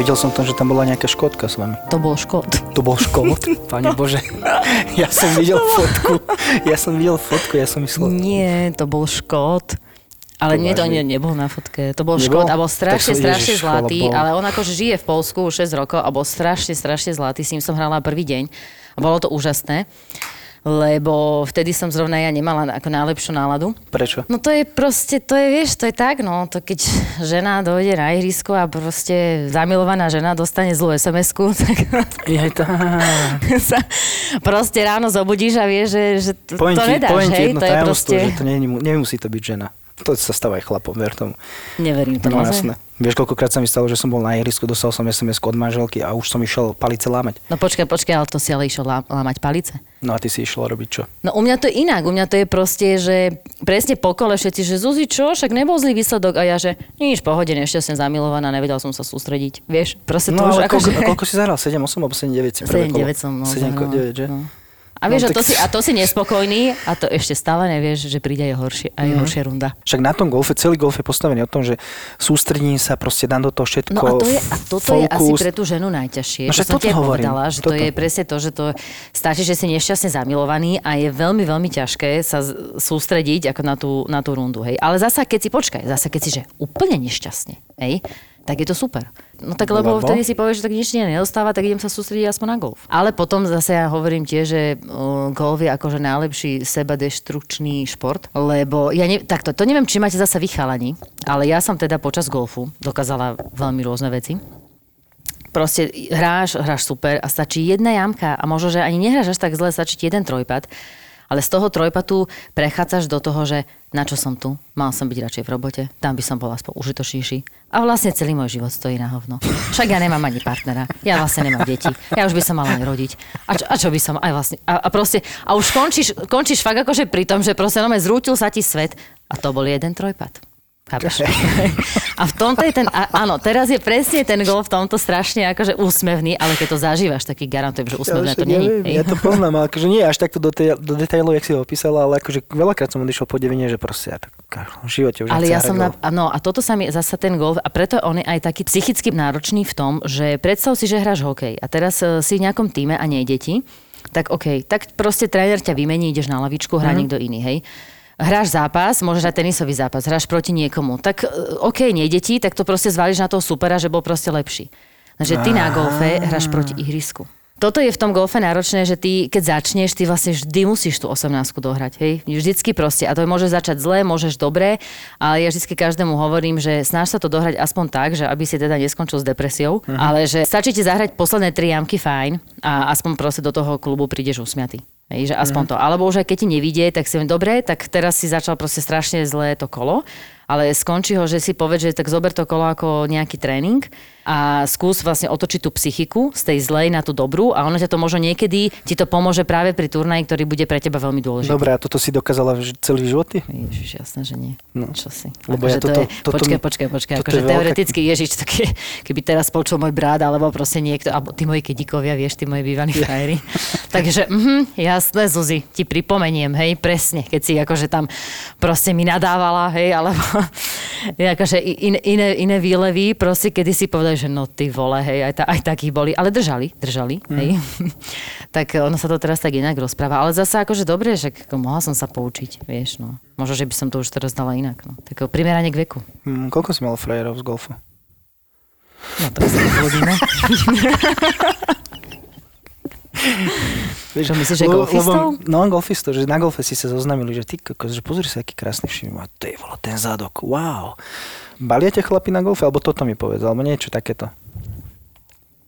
Videl som tam, že tam bola nejaká škódka s vami. To bol škod. To bol škód? Pane Bože. Ja som videl fotku. Ja som videl fotku, ja som myslel... Nie, to bol škód. Ale To nie, to nie, nebol na fotke. To bol Nebol? škód a bol strašne, som- strašne Ježiš, zlatý. Ale on akože žije v Polsku už 6 rokov a bol strašne, strašne zlatý. S ním som hrala prvý deň. A bolo to úžasné. Lebo vtedy som zrovna ja nemala ako najlepšiu náladu. Prečo? No to je proste, to je, vieš, to je tak, no, to keď žena dojde na ihrisko a proste zamilovaná žena dostane zlú SMS-ku, tak Jaj, tá. sa proste ráno zobudíš a vieš, že, že to, Poviem to ti, nedáš, poviem hej, jedno to je proste... že to nie, nemusí to byť žena. To sa stáva aj chlapom, ver tomu. Neverím to No jasné. Vieš, koľkokrát sa mi stalo, že som bol na ihrisku, dostal som sms od manželky a už som išiel palice lámať. No počkaj, počkaj, ale to si ale išiel lá- lámať palice. No a ty si išla robiť čo? No u mňa to je inak, u mňa to je proste, že presne po kole všetci, že Zuzi, čo, však nebol zlý výsledok a ja, že nič, pohode, nešťastne zamilovaná, nevedel som sa sústrediť. Vieš, proste to No už ale ako, koľko, že... koľko si zahral? 7, 8 alebo 7, 9 si prvé 7, kolo? 9 som no, 7, zahrala. 9, že? No. A vieš, No, a, to tak- si, a to si nespokojný a to ešte stále nevieš, že príde aj, horšie, aj Mhm. horšia runda. Však na tom golfe, celý golf je postavený o tom, že sústredím sa, proste dám do toho všetko. No a, to je, a toto je asi focus. pre tú ženu najťažšie. No však som ti povedala, že to toto. je presne to, že to stačí, že si nešťastne zamilovaný a je veľmi, veľmi ťažké sa sústrediť ako na tú, na tú rundu. Hej. Ale zasa, keď si, počkaj, zasa keď si, že úplne nešťastne, hej, tak je to super. No tak lebo, Lebo? vtedy si povieš, že tak nič nie nedostáva, tak idem sa sústrediť aspoň na golf. Ale potom zase ja hovorím tiež, že uh, golf je akože najlepší sebadeštrukčný šport, lebo ja ne, takto, to neviem, či máte zase vychalani, ale ja som teda počas golfu dokázala veľmi rôzne veci. Proste hráš, hráš super a stačí jedna jamka a možno, že ani nehráš až tak zle, stačí ti jeden trojpad, ale z toho trojpatu prechádzaš do toho, že na čo som tu, mal som byť radšej v robote, tam by som bol aspoň užitočnejší. A vlastne celý môj život stojí na hovno. Však ja nemám ani partnera, ja vlastne nemám deti, ja už by som mala aj rodiť. A čo, a čo by som aj vlastne, a, a proste, a už končíš, končíš fakt akože pri tom, že proste no zrútil sa ti svet a to bol jeden trojpad. Chápeš? A v tomto je ten, a, áno, teraz je presne ten gol v tomto strašne akože úsmevný, ale keď to zažívaš, taký garantujem, že úsmevné to však není. neviem, hej. Ja to poznám, ale akože nie až takto do, tej, do detailov, jak si ho opísala, ale akože veľakrát som odišiel po devine, že proste ja tak v živote už Ale ja som na, no a toto sa mi zasa ten golf, a preto on je aj taký psychicky náročný v tom, že predstav si, že hráš hokej a teraz eh, si v nejakom týme a nie deti, tak OK, tak proste tréner ťa vymení, ideš na lavičku, hrá niekto iný, hej. Hráš zápas, môžeš hrať tenisový zápas, hráš proti niekomu. Tak eh, OK, nie deti, tak to proste zvališ na toho supera, že bol proste lepší. Takže ty na golfe hráš proti ihrisku. Toto je v tom golfe náročné, že ty, keď začneš, ty vlastne vždy musíš tú 18 dohrať, hej? Vždycky proste. A to môže začať zle, môžeš dobre, ale ja vždycky každému hovorím, že snaž sa to dohrať aspoň tak, že aby si teda neskončil s depresiou, Mhm. ale že stačí ti zahrať posledné tri jamky fajn a aspoň proste do toho klubu prídeš usmiatý. Hej, že aspoň Mhm. to. Alebo už aj keď ti nevidie, tak si len dobre, tak teraz si začal proste strašne zlé to kolo, ale skončí ho, že si povedz, že tak zober to kolo ako nejaký tréning a skús vlastne otočiť tú psychiku z tej zlej na tú dobrú a ono ťa to možno niekedy ti to pomôže práve pri turnaji, ktorý bude pre teba veľmi dôležitý. Dobre, a toto si dokázala celý život? Ježiš, jasné, že nie. No. Čo si? Lebo akože ja to toto- je, toto počkaj, počkaj, počkaj. toto Akože je veľká- teoreticky, Ježiš, to ke, keby teraz počul môj brat, alebo proste niekto, alebo tí moji kedikovia, vieš, tí moji bývaní frajeri. Takže, mhm, jasné, Zuzi, ti pripomeniem, hej, presne, keď si akože tam proste mi nadávala, hej, alebo akože in, iné, iné výlevy, proste, kedy si povedali, že no ty vole, hej, aj, ta, aj takí boli, ale držali, držali, hej. tak ono sa to teraz tak inak rozpráva, ale zase akože dobre, že ako mohla som sa poučiť, vieš, no. Možno, že by som to už teraz dala inak, no. Tak primerane k veku. Hm, koľko si mal frajerov z golfu? No tak sa. Čo myslíš, že Lebo- golfistov? Lebo, no, golfistov, že na golfe si sa zoznamili, že ty kokos, že pozri sa, aký krásny všim. A ty vole, ten zadok, wow. Baliate chlapi na golfe? Alebo toto mi povedz, alebo niečo takéto.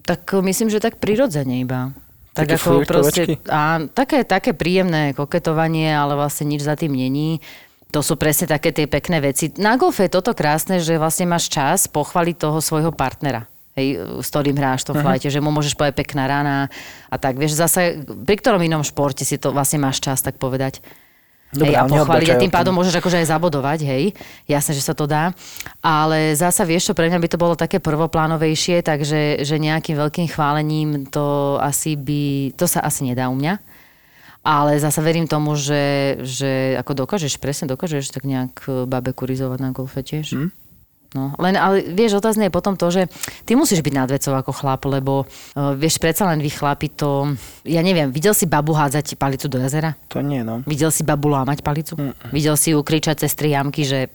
Tak uh, myslím, že tak prirodzene iba. Tak Také ako proste, a, také, také príjemné koketovanie, ale vlastne nič za tým není. To sú presne také tie pekné veci. Na golfe je toto krásne, že vlastne máš čas pochváliť toho svojho partnera. Hej, s ktorým hráš to v flajte, že mu môžeš povedať pekná rána a tak. Vieš, zase pri ktorom inom športe si to vlastne máš čas tak povedať. Dobre, hej, a pochváliť a tým pádom môžeš akože aj zabodovať, hej. Jasné, že sa to dá. Ale zasa vieš čo, pre mňa by to bolo také prvoplánovejšie, takže že nejakým veľkým chválením to asi by, to sa asi nedá u mňa. Ale zasa verím tomu, že, že ako dokážeš, presne dokážeš tak nejak e, babe kurizovať na golfe tiež. Hm? No, len, ale vieš, otázne je potom to, že ty musíš byť nad vecou ako chlap, lebo uh, vieš, predsa len vy chlapi to, ja neviem, videl si babu hádzať palicu do jazera? To nie, no. Videl si babu lámať palicu? Videl si ju kričať cez tri jamky, že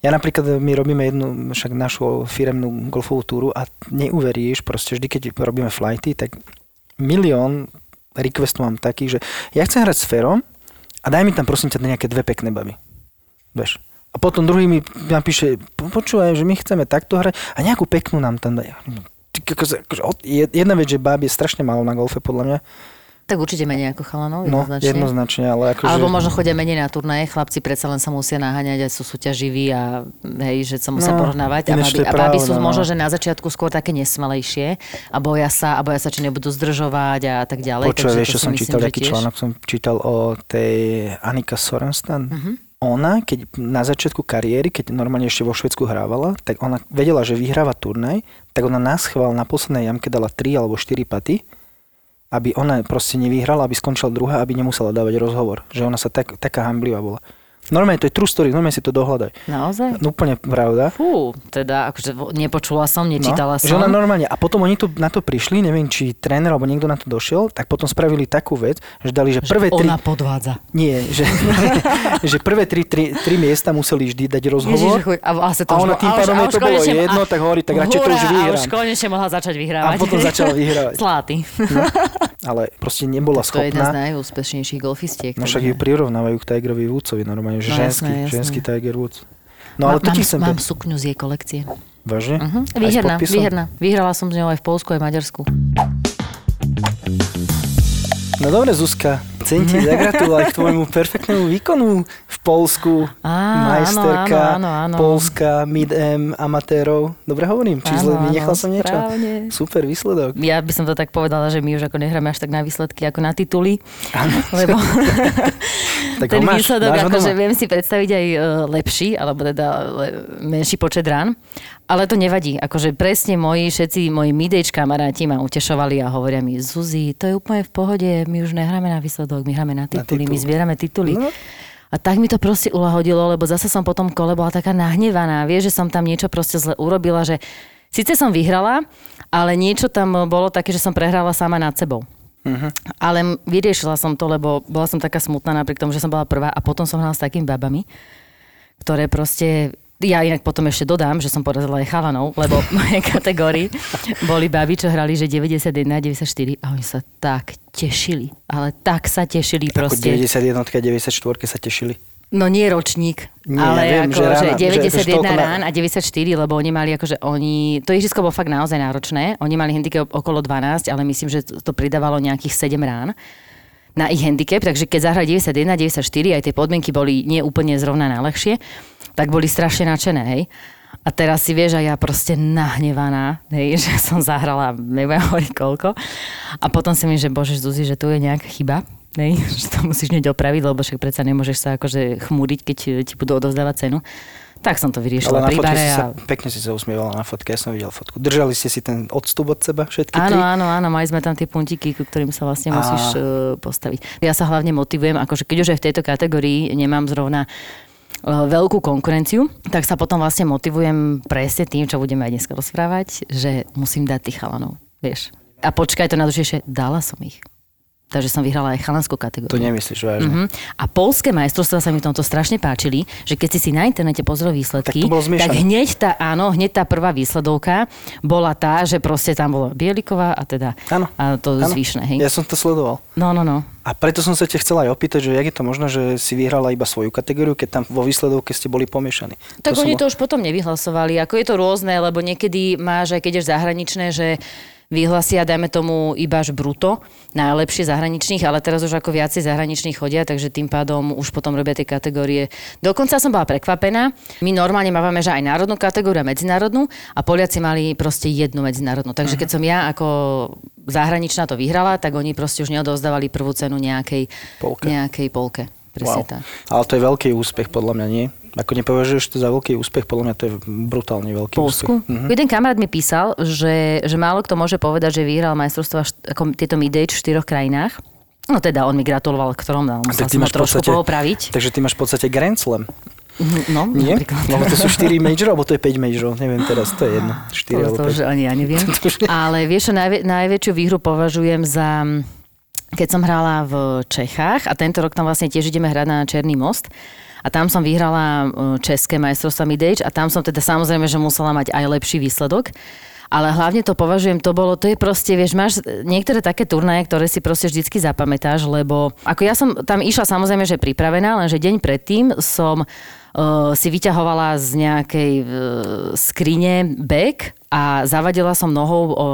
Ja napríklad, my robíme jednu, však našu firemnú golfovú túru a neuveríš, proste vždy, keď robíme flighty, tak milión requestov mám takých, že ja chcem hrať s Ferom a daj mi tam prosím ťa nejaké dve pekné baby. Vieš. A potom druhý mi napíše, "Po- počúvaj, že my chceme takto hrať a nejakú peknú nám tam daj. Kokos, akože Jedna vec, že báb je strašne málo na golfe, podľa mňa. tak určite menej ako chalanov, No, jednoznačne. jednoznačne, ale akože... Alebo možno chodia menej na turnaje, chlapci predsa len sa musia naháňať a sú súťaživí a hej, že sa musia No, porovnávať. A baby, a baby sú no. možno, že na začiatku skôr také nesmelejšie a boja sa, a boja sa, či nebudú zdržovať a tak ďalej. Takže vieš, čo som myslím, čítal, aký tiež. článok som čítal o tej Annika Sorenstan. Mhm. Ona, keď na začiatku kariéry, keď normálne ešte vo Švedsku hrávala, tak ona vedela, že vyhráva turnaj, tak ona nás chval na poslednej jamke dala 3 alebo 4 paty, aby ona proste nevyhrala, aby skončila druhá, aby nemusela dávať rozhovor. Že ona sa tak, taká hamblivá bola. Normálne, to je true story, normálne si to dohľadaj. Naozaj? No, úplne pravda. Fú, teda akože nepočula som, nečítala no, Že ona som. normálne, a potom oni tu na to prišli, neviem, či tréner alebo niekto na to došiel, tak potom spravili takú vec, že dali, že prvé tri... Ona podvádza. Nie, že, že prvé tri, tri, tri miesta museli vždy dať rozhovor. Ježiš, chuj, a, a, to A ona tým pádom to bolo konečne- jedno, a- tak hovorí, tak radšej to už vyhrám. A už konečne mohla začať vyhrávať. A potom začala vyhrávať. Zlatý. Ale proste nebola To je jedna z schopná. najúspešnejších golfistiek. No však ju prirovnávajú k Tigerovi Woodsovi normálne, že No ženský, jasné, jasné. ženský Tiger Woods. No ale Má- to ti mám, chcem... mám sukňu z jej kolekcie. Vážne? Uh-huh. Výherná, výherná. Vyhrala som s ňou aj v Polsku, aj v Maďarsku. No dobre, Zuzka, chcem ti zagratulovať k tvojmu perfektnému výkonu v Polsku. Á, majsterka, áno, áno, áno. Polska, mid-M, amatérov. Dobre hovorím, či zle Áno, vynechal áno, som niečo? správne. Super výsledok. Ja by som to tak povedala, že my už ako nehráme až tak na výsledky, ako na tituly. Lebo Tak ten máš, výsledok, máš akože viem si predstaviť aj e, lepší, alebo teda menší počet rán. Ale to nevadí. Akože presne moji, všetci moji midage kamaráti ma utešovali a hovoria mi, Zuzi, to je úplne v pohode, my už nehráme na výsledok, my hráme na tituly, titul. my zbierame tituly. No. A tak mi to proste ulahodilo, lebo zase som potom kole bola taká nahnevaná. Vieš, že som tam niečo proste zle urobila, že síce som vyhrala, ale niečo tam bolo také, že som prehrala sama nad sebou. Mhm. Ale vyriešila som to, lebo bola som taká smutná napriek tomu, že som bola prvá a potom som hrala s takými babami, ktoré proste... Ja inak potom ešte dodám, že som porazila aj chalanov, lebo v mojej kategórii boli baby, čo hrali, že 91 a 94 a oni sa tak tešili. Ale tak sa tešili Ako proste. 91 a 94 sa tešili. No nie ročník, Nie, ale ja viem, ako, že že, rána, že 91 akože toľko na- rán a 94, lebo oni mali akože oni, to ihrisko bolo fakt naozaj náročné, oni mali handicap okolo 12, ale myslím, že to pridávalo nejakých 7 rán na ich handicap, takže keď zahrali 91, 94, aj tie podmienky boli nie úplne zrovna najlepšie, tak boli strašne nadšené, hej. A teraz si vieš, a ja proste nahnevaná, hej, že som zahrala, nebudem hovoriť koľko. A potom si mi, že bože Zuzi, že tu je nejaká chyba, hej, že to musíš hneď opraviť, lebo však predsa nemôžeš sa akože chmúriť, keď ti budú odozdávať cenu. Tak som to vyriešila Ale na pri bare. A... sa, pekne si sa usmievala na fotke, ja som videl fotku. Držali ste si ten odstup od seba všetky Áno, tri? áno, áno, mali sme tam tie puntiky, ku ktorým sa vlastne A- musíš uh, postaviť. Ja sa hlavne motivujem, akože keď už aj v tejto kategórii nemám zrovna uh, veľkú konkurenciu, tak sa potom vlastne motivujem presne tým, čo budeme aj dneska rozprávať, že musím dať tých chalanov, vieš. A počkaj to najdôležitejšie, dala som ich. Takže som vyhrala aj chalanskú kategóriu. To nemyslíš vážne. Mhm. A polské majstrovstvá sa mi v tomto strašne páčili, že keď si si na internete pozrel výsledky, Tak to bolo tak hneď tá, áno, hneď tá prvá výsledovka bola tá, že proste tam bola Bieliková a teda Áno. a to áno. zvyšné, hej. Ja som to sledoval. No, no, no. A preto som sa ťa chcela aj opýtať, že jak je to možné, že si vyhrala iba svoju kategóriu, keď tam vo výsledovke ste boli pomiešaní. Tak som oni bol- to už potom nevyhlasovali. Ako je to rôzne, lebo niekedy máš, aj keď ješ zahraničné, že vyhlasia, dajme tomu, iba až bruto, najlepšie zahraničných, ale teraz už ako viacej zahraničných chodia, takže tým pádom už potom robia tie kategórie. Dokonca som bola prekvapená. My normálne máme, že aj národnú kategóriu a medzinárodnú a Poliaci mali proste jednu medzinárodnú. Takže keď som ja ako zahraničná to vyhrala, tak oni proste už neodovzdávali prvú cenu nejakej Polke. Nejakej polke. Presne Wow. tak. Ale to je veľký úspech, podľa mňa, nie? Ako nepovažuješ to za veľký úspech, podľa mňa to je brutálne veľký Polsku. úspech. Mhm. Jeden kamarát mi písal, že, že málo kto môže povedať, že vyhral majstrovstva ako tieto mid-age v štyroch krajinách. No teda, on mi gratuloval k ktorom, no, A musel som ho trošku podstate- poopraviť. Takže ty máš v podstate Grand Slam, No, nie? napríklad. Lebo to sú 4 major, alebo to je 5 majorov, neviem teraz, to je jedno. 4 To, alebo to, 5. že ani ja neviem. Ale vieš, čo najvä, najväčšiu výhru považujem za keď som hrala v Čechách a tento rok tam vlastne tiež ideme hrať na Černý most a tam som vyhrala e, České majstrovstvá Midage a tam som teda samozrejme, že musela mať aj lepší výsledok. Ale hlavne to považujem, to bolo, to je proste, vieš, máš niektoré také turnaje, ktoré si proste vždycky zapamätáš, lebo ako ja som tam išla samozrejme, že pripravená, lenže deň predtým som uh, si vyťahovala z nejakej uh, skrine bek a zavadila som nohou o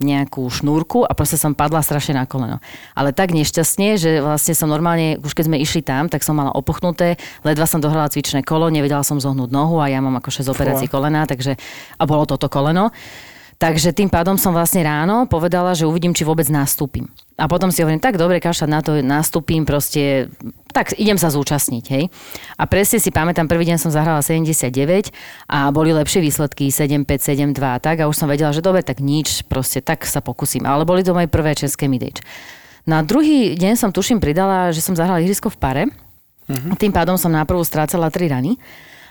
nejakú šnúrku a proste som padla strašne na koleno. Ale tak nešťastne, že vlastne som normálne, už keď sme išli tam, tak som mala opuchnuté, ledva som dohrala cvičné kolo, nevedela som zohnúť nohu a ja mám ako 6 operácií kolena, takže a bolo toto koleno. Takže tým pádom som vlastne ráno povedala, že uvidím, či vôbec nastúpim. A potom si hovorím, tak dobre, kašľať na to, nastúpim, proste, tak idem sa zúčastniť, hej. A presne si pamätám, prvý deň som zahrala 79 a boli lepšie výsledky 7-5, 7-2 a tak a už som vedela, že dobre, tak nič, proste tak sa pokúsim. Ale boli to moje prvé české midage. Na druhý deň som tuším pridala, že som zahrala ihrisko v pare. Tým pádom som na prvú strácala 3 rany.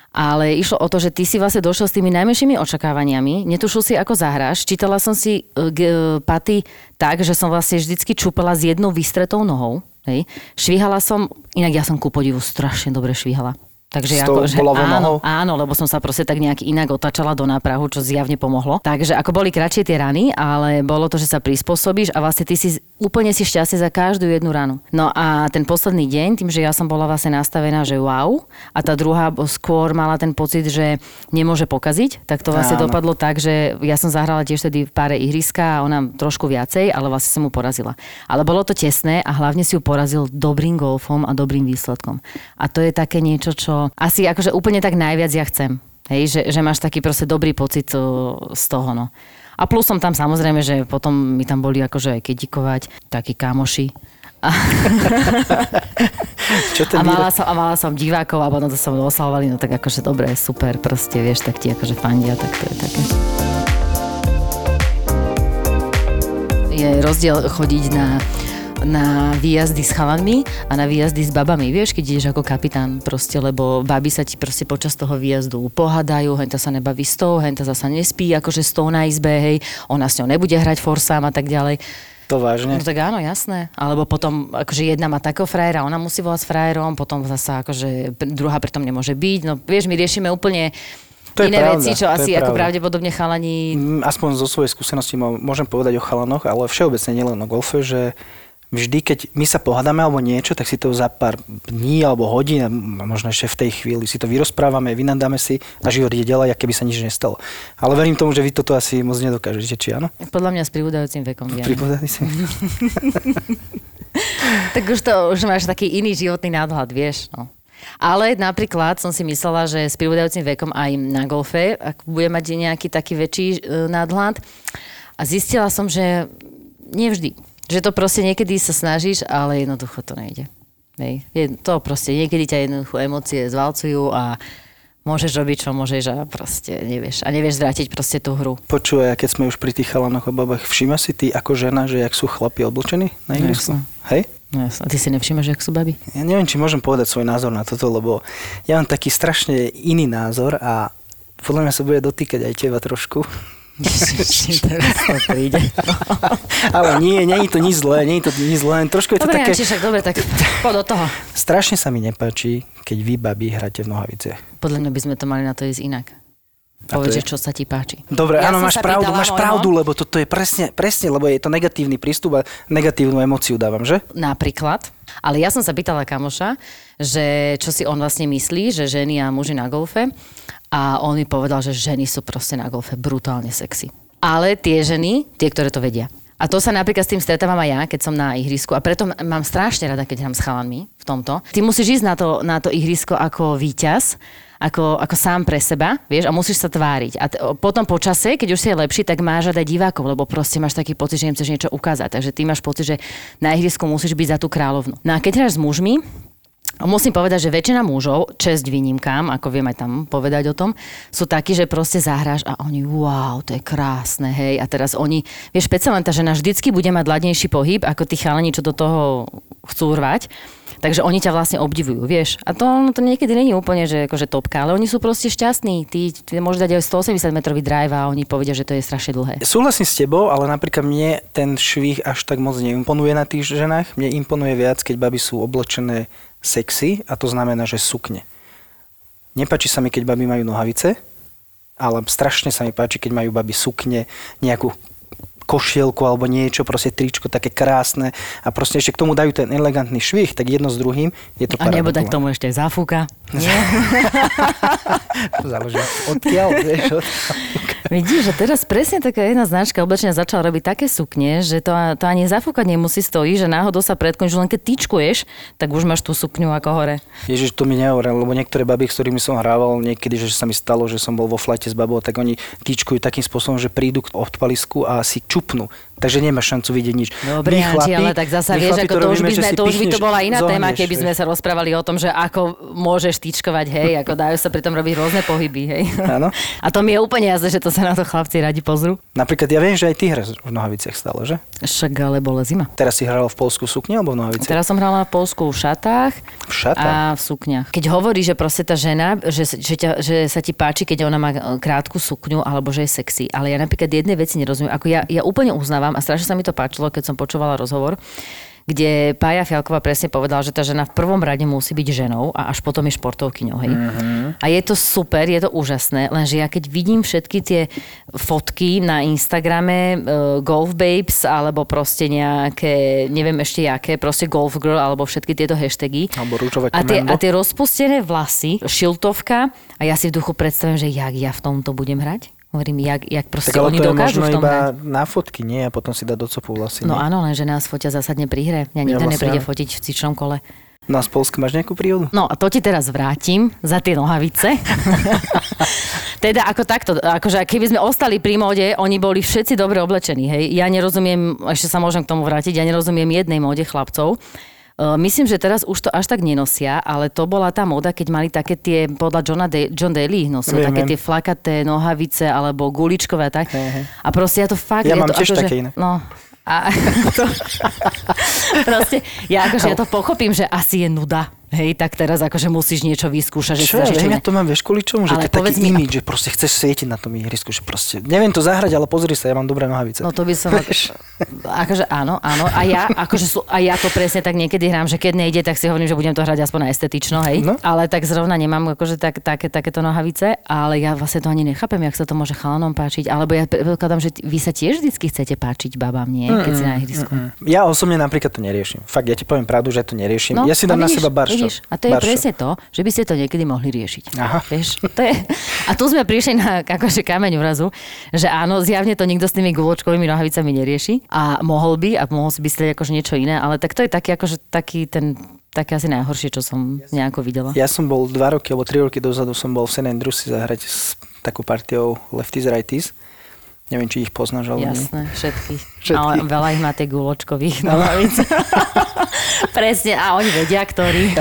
Ale išlo o to, že ty si vlastne došiel s tými najmenšími očakávaniami, netušil si, ako zahráš. Čítala som si e, paty tak, že som vlastne vždycky čupala s jednou vystretou nohou. Hej. Švíhala som, inak ja som ku podivu strašne dobre švíhala. Takže ako, že áno, áno, lebo som sa proste tak nejak inak otačala do náprahu, čo zjavne pomohlo. Takže ako boli kratšie tie rany, ale bolo to, že sa prispôsobíš a vlastne ty si úplne si šťastný za každú jednu ranu. No a ten posledný deň, tým, že ja som bola vlastne nastavená, že wow, a tá druhá skôr mala ten pocit, že nemôže pokaziť, tak to vlastne Áno. dopadlo tak, že ja som zahrala tiež vtedy v páre ihriska a ona trošku viacej, ale vlastne som mu porazila. Ale bolo to tesné a hlavne si ju porazil dobrým golfom a dobrým výsledkom. A to je také niečo, čo asi akože úplne tak najviac ja chcem. Hej, že, že máš taký proste dobrý pocit z toho, no. A plus som tam samozrejme, že potom mi tam boli akože aj kedikovať, takí kamoši. A, Čo a, mala som, a mala som divákov a potom to som oslavovali, no tak akože dobre, super, proste vieš, tak ti akože fandia, tak to je také. Je rozdiel chodiť na na výjazdy s chalanmi a na výjazdy s babami. Vieš, keď ideš ako kapitán proste, lebo baby sa ti proste počas toho výjazdu pohádajú, henta sa nebaví s tou, henta zasa nespí, akože s tou na izbe, hej, ona s ňou nebude hrať forsám a tak ďalej. To vážne? No tak áno, jasné. Alebo potom, akože jedna má takého frajera, ona musí volať s frajerom, potom zasa akože druhá pritom nemôže byť. No vieš, my riešime úplne To iné pravda, veci, čo asi ako pravdepodobne chalani... Mm, Aspoň zo svojej skúsenosti môžem povedať o chalanoch, ale všeobecne nielen o golfe, že vždy, keď my sa pohádame alebo niečo, tak si to za pár dní alebo hodín, možno ešte v tej chvíli si to vyrozprávame, vynadáme si a život ide ďalej, aké by sa nič nestalo. Ale verím tomu, že vy toto asi moc nedokážete, či áno? Podľa mňa s pribúdajúcim vekom. Si? Tak už to, už máš taký iný životný nadhľad, vieš, no. Ale napríklad som si myslela, že s pribúdajúcim vekom aj na golfe, ak budem mať nejaký taký väčší e, nadhľad. A zistila som, že nevždy. Že to proste niekedy sa snažíš, ale jednoducho to nejde. Hej. Je, to proste niekedy ťa jednoducho emócie zvalcujú a môžeš robiť, čo môžeš a proste nevieš. A nevieš zvrátiť proste tú hru. Počúvaj, keď sme už pri tých chalanoch a babách, všíma si ty ako žena, že jak sú chlapi oblečení na ihrisku? Jasné. Hej? No jasne. A ty si nevšímaš, jak sú baby? Ja neviem, či môžem povedať svoj názor na toto, lebo ja mám taký strašne iný názor a podľa mňa sa bude dotýkať aj teba trošku. Teraz to príde. Ale nie, nie je to nič zlé, nie je to nič zlé, trošku je to Dobre, také... Janči, však dobre, tak poď do toho. Strašne sa mi nepáči, keď vy, babi, hráte v nohaviciach. Podľa mňa by sme to mali na to ísť inak. To Povedz, čo sa ti páči. Dobre, Ja áno, máš pravdu, máš pravdu, lebo toto je presne, presne, lebo je to negatívny prístup a negatívnu emóciu dávam, že? Napríklad. Ale ja som sa pýtala kamoša, že čo si on vlastne myslí, že ženy a muži na golfe. A on mi povedal, že ženy sú proste na golfe brutálne sexy. Ale tie ženy, tie, ktoré to vedia. A to sa napríklad s tým stretávam aj ja, keď som na ihrisku. A preto mám strašne rada, keď hrám s chalanmi v tomto. Ty musíš ísť na to, na to ihrisko ako víťaz, ako, ako sám pre seba, vieš, a musíš sa tváriť. A t- potom po čase, keď už si je lepší, tak máš aj divákov, lebo proste máš taký pocit, že im chceš niečo ukázať. Takže ty máš pocit, že na ihrisku musíš byť za tú kráľovnu. No a keď hráš s mužmi, Musím povedať, že väčšina mužov, česť výnimkám, ako viem aj tam povedať o tom, sú takí, že proste zahráš a oni, wow, to je krásne, hej. A teraz oni, vieš, špeciálne tá žena vždycky bude mať ladnejší pohyb, ako tí chalani, čo do toho chcú urvať. Takže oni ťa vlastne obdivujú, vieš. A to, no, to niekedy není úplne, že akože topka, ale oni sú proste šťastní. Ty, ty môžeš dať aj 180 metrový drive a oni povedia, že to je strašne dlhé. Súhlasím s tebou, ale napríklad mne ten švih až tak moc neimponuje na tých ženách. Mne imponuje viac, keď baby sú oblečené sexy a to znamená, že sukne. Nepáči sa mi, keď baby majú nohavice, ale strašne sa mi páči, keď majú baby sukne, nejakú košielku alebo niečo, proste tričko také krásne a proste ešte k tomu dajú ten elegantný švih, tak jedno s druhým je to A nebo tak tomu ešte zafúka. Nie? Záleží odkiaľ, vieš, odkiaľ. Vidíš, že teraz presne taká jedna značka oblečenia začala robiť také sukne, že to, to ani zafúkať nemusí stojí, že náhodou sa predkončí, len keď tyčkuješ, tak už máš tú sukňu ako hore. Ježiš, to mi nehovoril, lebo niektoré baby, s ktorými som hrával niekedy, že sa mi stalo, že som bol vo flate s babou, tak oni týčkujú takým spôsobom, že prídu k odpalisku a si чупну Takže nemáš šancu vidieť nič. Dobre, My Anti, ale tak zasa my vieš, chlapi ako to, už robíme, by, sme, to už by to bola iná téma, zohneš, keby sme vieš. sa rozprávali o tom, že ako môžeš týčkovať, hej, ako dajú sa pri tom robiť rôzne pohyby, hej. Áno. A to mi je úplne jasné, že to sa na to chlapci radi pozrú. Napríklad ja viem, že aj ty hráš v nohaviciach stále, že? Však ale bola zima. Teraz si hral v Polsku v sukni alebo v nohaviciach? Teraz som hrala v Polsku v šatách V šatách? a v sukniach. Keď hovorí, že proste tá žena, že, že, ťa, že sa ti páči, keď ona má e, krátku sukňu alebo že je sexy. Ale ja napríklad jednej veci nerozumiem. Ako ja, ja úplne uznávam a strašne sa mi to páčilo, keď som počúvala rozhovor, kde Pája Fialková presne povedala, že tá žena v prvom rade musí byť ženou a až potom je športovkyňou. Hej? Mm-hmm. A je to super, je to úžasné, lenže ja keď vidím všetky tie fotky na Instagrame uh, Golf Babes alebo proste nejaké, neviem ešte jaké, proste Golf Girl alebo všetky tieto hashtagy. Alebo rúžové a tie, a tie rozpustené vlasy, šiltovka a ja si v duchu predstavím, že jak ja v tomto budem hrať. Hovorím, jak, jak proste Tak oni to je dokážu možno v tom iba hrať. na fotky, nie? A potom si dá do copu vlasy. No nie? áno, lenže nás fotia zásadne pri hre. Mňa nikto vlastne nepríde áno. fotiť v cičnom kole. No a z Polska máš nejakú príhodu? No a to ti teraz vrátim za tie nohavice. teda ako takto, akože keby sme ostali pri móde, oni boli všetci dobre oblečení, hej. Ja nerozumiem, ešte sa môžem k tomu vrátiť, ja nerozumiem jednej móde chlapcov. Uh, Myslím, že teraz už to až tak nenosia, ale to bola tá móda, keď mali také tie, podľa Johna De- John Daly nosil, Viem, také viem. tie flakaté nohavice alebo guličkové a tak. Hej. A proste ja to fakt... Ja mám to tiež akože- také inak. No, a to, proste, ja akože ja to pochopím, že asi je nuda. Hej, tak teraz akože musíš niečo vyskúšať. Že Čo viem, ja to mám, vieš, kvôli čomu? Že Ale to je taký mi- imidž, že proste chceš svietiť na tom ihrisku, že proste, neviem to zahrať, ale pozri sa, ja mám dobré nohavice. No to by som... Vieš. akože áno, áno. A ja, akože a ja to presne tak niekedy hrám, že keď nejde, tak si hovorím, že budem to hrať aspoň na estetično, hej. No. Ale tak zrovna nemám akože tak, také, takéto nohavice, ale ja vlastne to ani nechápem, jak sa to môže chalanom páčiť. Alebo ja predpokladám, že vy sa tiež vždycky chcete páčiť babám, nie? Keď si na ihrisku. Ja osobne napríklad to neriešim. Fakt, ja ti poviem pravdu, že to neriešim. ja si dám na No, vidíš, seba baršo. Vidíš, a to je Baršo. presne to, že by ste to niekedy mohli riešiť. Aha. Vieš, to je, a tu sme prišli na akože kameň vrazu, že áno, zjavne to nikto s tými guločkovými nohavicami nerieši a mohol by a mohol si myslieť akože niečo iné, ale tak to je taký akože taký ten také asi najhoršie, čo som nejako videla. Ja som bol dva roky alebo tri roky dozadu som bol v St. Si zahrať s takou partiou Lefties Righties. Neviem, či ich poznáš, ale nie. Jasné, všetky. Všetky. Ale veľa ich má tie guločkových nohavíc. Presne, a oni vedia, ktorí.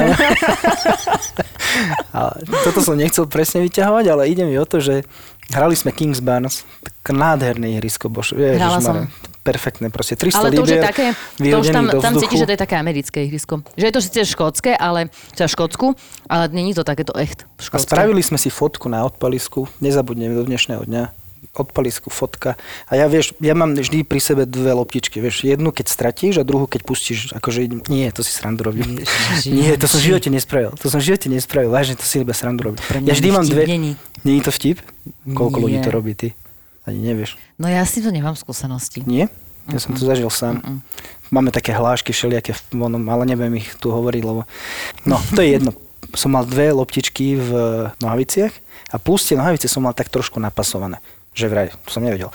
A toto som nechcel presne vyťahovať, ale ide mi o to, že hrali sme Kings Barnes, tak nádherné ihrisko, bož, Hrala Ježišmarja, perfektné, proste 300 Ale to už je také, to už tam, tam cítiš, že to je také americké ihrisko. Že je to síce škótske, ale, teda škótsku, ale není to takéto echt A škótske. spravili sme si fotku na odpalisku, nezabudnem do dnešného dňa, odpalisku fotka. A ja vieš, ja mám vždy pri sebe dve loptičky, vieš, jednu keď stratíš a druhú keď pustíš, akože nie, to si srandu robím. Nie, to som v živote nespravil. To som v živote nespravil, vážne, to si iba srandu robím. Ja vždy mám dve. není. To vtip? Koľko Nie. ľudí to robí, ty? Ani nevieš. No ja si to nemám skúsenosti. Nie? Ja som to zažil sám. Máme také hlášky všelijaké, v onom, ale neviem ich tu hovoriť, lebo... No, to je jedno. Som mal dve loptičky v nohaviciach a plus tie nohavice som mal tak trošku napasované. Že vraj, to som nevedel.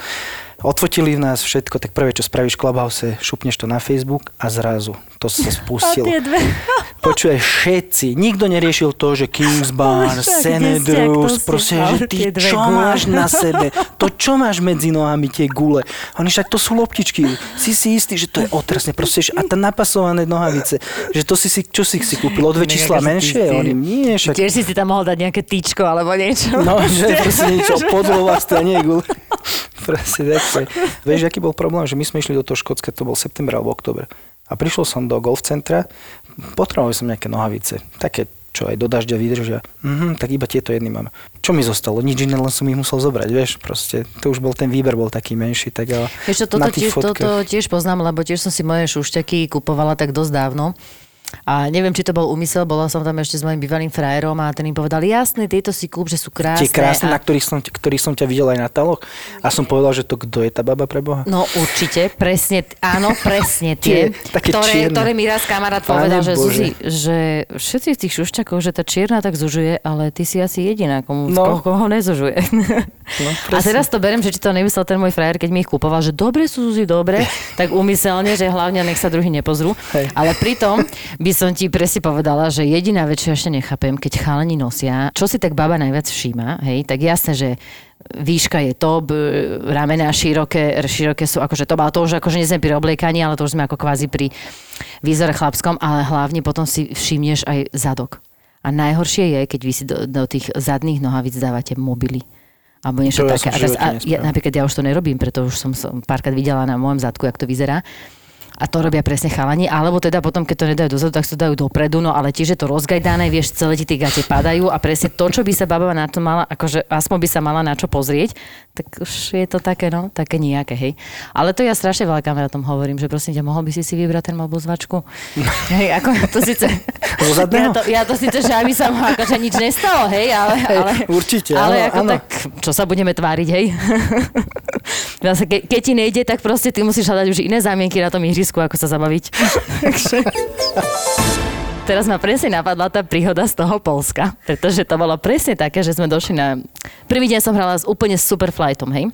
Odfotili nás všetko, tak prvé, čo spravíš v Clubhouse, šupneš to na Facebook a zrazu to sa spustilo. A tie dve. Počuje všetci. Nikto neriešil to, že Kings Bar, Však, St. kde ste, ak to Andrews, ste proste, že ty čo gule? máš na sebe? To čo máš medzi nohami, tie gule? Oni však to sú loptičky. Si si istý, že to je otrasne. Proste, a tá napasované nohavice, že to si si, čo si si kúpil? O dve čísla menšie? Oni, nie, však Tiež si si tam mohol dať nejaké tyčko alebo niečo. No, že proste niečo podlovasté, nie gule. Proste takto. Vieš, aký bol problém? Že my sme išli do toho Škótska, to bol september alebo oktober. A prišiel som do golf centra, potreboval som nejaké nohavice, také čo aj do dažďa vydržia. Mhm, tak iba tieto jedny mám. Čo mi zostalo? Nič iné, len som ich musel zobrať, vieš, proste. To už bol ten výber, bol taký menší, tak ale Vieš čo, toto tiež, fotkách... toto tiež poznám, lebo tiež som si moje šušťaky kupovala tak dosť dávno. A neviem, či to bol úmysel, bola som tam ešte s mojim bývalým frajerom a ten im povedal, jasné, tieto si kúp, že sú krásne. Tie krásne, a... na ktorých som, ktorých som ťa videl aj na taloch. A som povedal, že to kto je tá baba pre Boha? No určite, presne, áno, presne tie, Tie, ktoré, čierne. ktoré mi raz kamarát povedal, že Bože. Zuzi, že všetci z tých šušťakov, že tá čierna tak zužuje, ale ty si asi jediná, komu, No. koho, koho nezužuje. No, a teraz to berem, že či to nemyslel ten môj frajer, keď mi ich kúpoval, že dobre sú Zuzi, dobre, tak umyselne, že hlavne nech sa druhý nepozrú. Hej. Ale pritom by som ti presne povedala, že jediná vec, čo ja ešte nechápem, keď chalani nosia, čo si tak baba najviac všíma, hej, tak jasné, že výška je top, e, ramená široké, široké sú akože top, ale to už akože nie sme pri obliekaní, ale to už sme ako kvázi pri výzore chlapskom, ale hlavne potom si všimneš aj zadok. A najhoršie je, keď vy si do, do tých zadných nohavíc dávate mobily. Alebo niečo To ja také. v A, teraz, a ja, napríklad ja už to nerobím, preto už som, som párkrát videla na môjom zadku, jak to vyzerá. A to robia presne chalani, alebo teda potom, keď to nedajú dozadu, tak to dajú dopredu, no ale tiež je to rozgajdané, vieš, celé ti tie gate padajú a presne to, čo by sa baba na to mala, akože aspoň by sa mala na čo pozrieť, tak už je to také, no, také nejaké, hej. Ale to ja strašne veľa kamarátom hovorím, že prosím ťa, mohol by si si vybrať ten mobil zvačku? hej, ako to síce... Ja to, ja to síce, že aby sa mu akože nič nestalo, hej, ale... ale určite, Ale áno, ako áno. tak, čo sa budeme tváriť, hej? Ke, keď ti nejde, tak proste ty musíš hľadať už iné zámienky na tom ihrisku, ako sa zabaviť. Takže... Teraz ma presne napadla tá príhoda z toho Polska, pretože to bolo presne také, že sme došli na... Prvý deň som hrala s úplne super flightom, hej?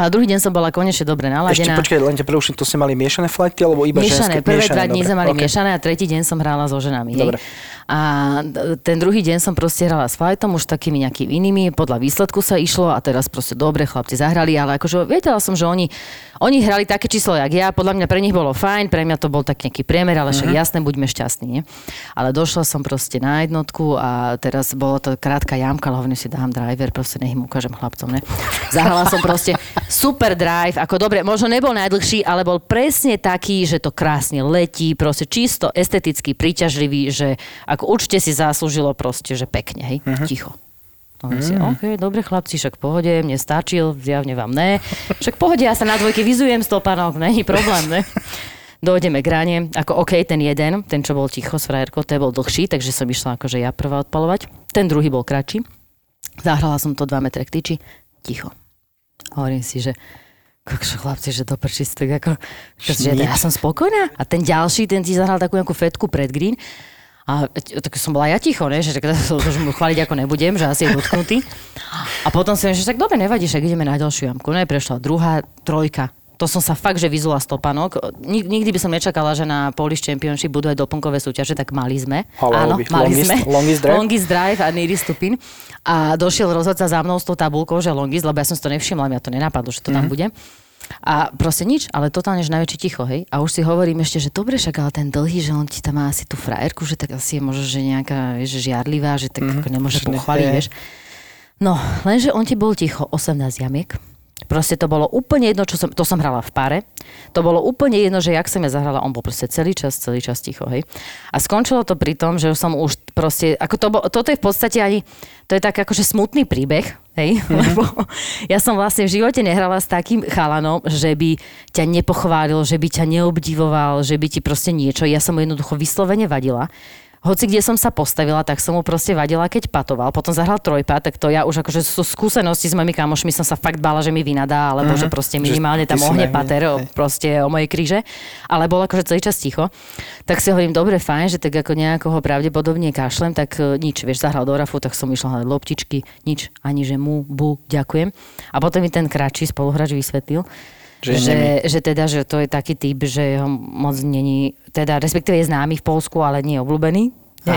A druhý deň som bola konečne dobre Ešte naladená. počkaj, len ťa preuším, to ste mali miešané flighty, alebo iba Miešané. ženské? Prvé dva dní sme mali okej. miešané a tretí deň som hrála so ženami. Hej. Dobre. A d- ten druhý deň som proste hrala s flightom, už takými nejakými inými, podľa výsledku sa išlo a teraz proste dobre, chlapci zahrali, ale akože vedela som, že oni, oni hrali také číslo, jak ja, podľa mňa pre nich bolo fajn, pre mňa to bol tak nejaký priemer, ale však jasné, buďme šťastní. Nie? Ale došla som proste na jednotku a teraz bola to krátka jamka, ale hovorím si, dám driver, proste nech im ukážem chlapcom, ne? Zahrala som proste super drive, ako dobre, možno nebol najdlhší, ale bol presne taký, že to krásne letí, proste čisto esteticky príťažlivý, že ako určite si zaslúžilo proste, že pekne, hej, ticho. Hovorím si, OK, dobre chlapci, však pohode, mne stačil, zjavne vám ne. Však pohode, ja sa na dvojke vyzujem stopanok, není problém, ne? Dojdeme k ráne, ako OK, ten jeden, ten, čo bol ticho s frajerkou, ten bol dlhší, takže som išla akože ja prvá odpalovať. Ten druhý bol kratší. Zahrala som to 2 metre k tyči, ticho. Hovorím si, že kokšo chlapci, že to prčí, tak ako, že ja som spokojná. A ten ďalší, ten ti zahral takú nejakú fetku pred green. A tak som bola ja ticho, ne? že tak to, že mu chváliť ako nebudem, že asi je dotknutý. A potom si že tak dobre, nevadí, však ideme na ďalšiu jamku. Ne, prešla druhá, trojka. To som sa fakt, že vyzula stopanok. Nik- Nikdy by som nečakala, že na Polish Championship budú aj doplnkové súťaže, tak mali sme. Ale Áno, mali longest- sme. longest drive? Longest drive a nearest to pin. A došiel rozhodca za mnou s tou tabulkou, že longest, lebo ja som si to nevšimla, mňa to nenapadlo, že to tam Mhm. bude. A proste nič, ale totálne, že najväčšie ticho, hej. A už si hovorím ešte, že dobre, však ale ten dlhý, že on ti tam má asi tú frajerku, že tak asi je možno, že nejaká, vieš, že žiarlivá, že tak ako nemôže že ne- pochváliť, vieš. No, lenže on ti bol ticho 18 jamiek. Proste to bolo úplne jedno, čo som, to som hrala v páre. To bolo úplne jedno, že jak som ja zahrala, on bol proste celý čas, celý čas ticho, hej. A skončilo to pri tom, že som už proste, ako to toto je v podstate ani, to je tak akože smutný príbeh, hej, lebo ja som vlastne v živote nehrala s takým chalanom, že by ťa nepochválil, že by ťa neobdivoval, že by ti proste niečo, ja som mu jednoducho vyslovene vadila hoci kde som sa postavila, tak som mu proste vadila, keď patoval. Potom zahral trojpa, tak to ja už akože sú skúsenosti s mojimi kamošmi som sa fakt bála, že mi vynadá, alebo uh-huh. že proste minimálne Že tam ohne pater o, proste o mojej kríže. Ale bol akože celý čas ticho. Tak si hovorím, dobre, fajn, že tak ako nejako ho pravdepodobne kašlem, tak e, nič, vieš, zahral do rafu, tak som išla hľadať loptičky, nič, ani že mu, bu, ďakujem. A potom mi ten kratší spoluhráč vysvetlil, Že že, že teda, že to je taký typ, že ho moc není, teda respektíve je známy v Polsku, ale nie je obľúbený.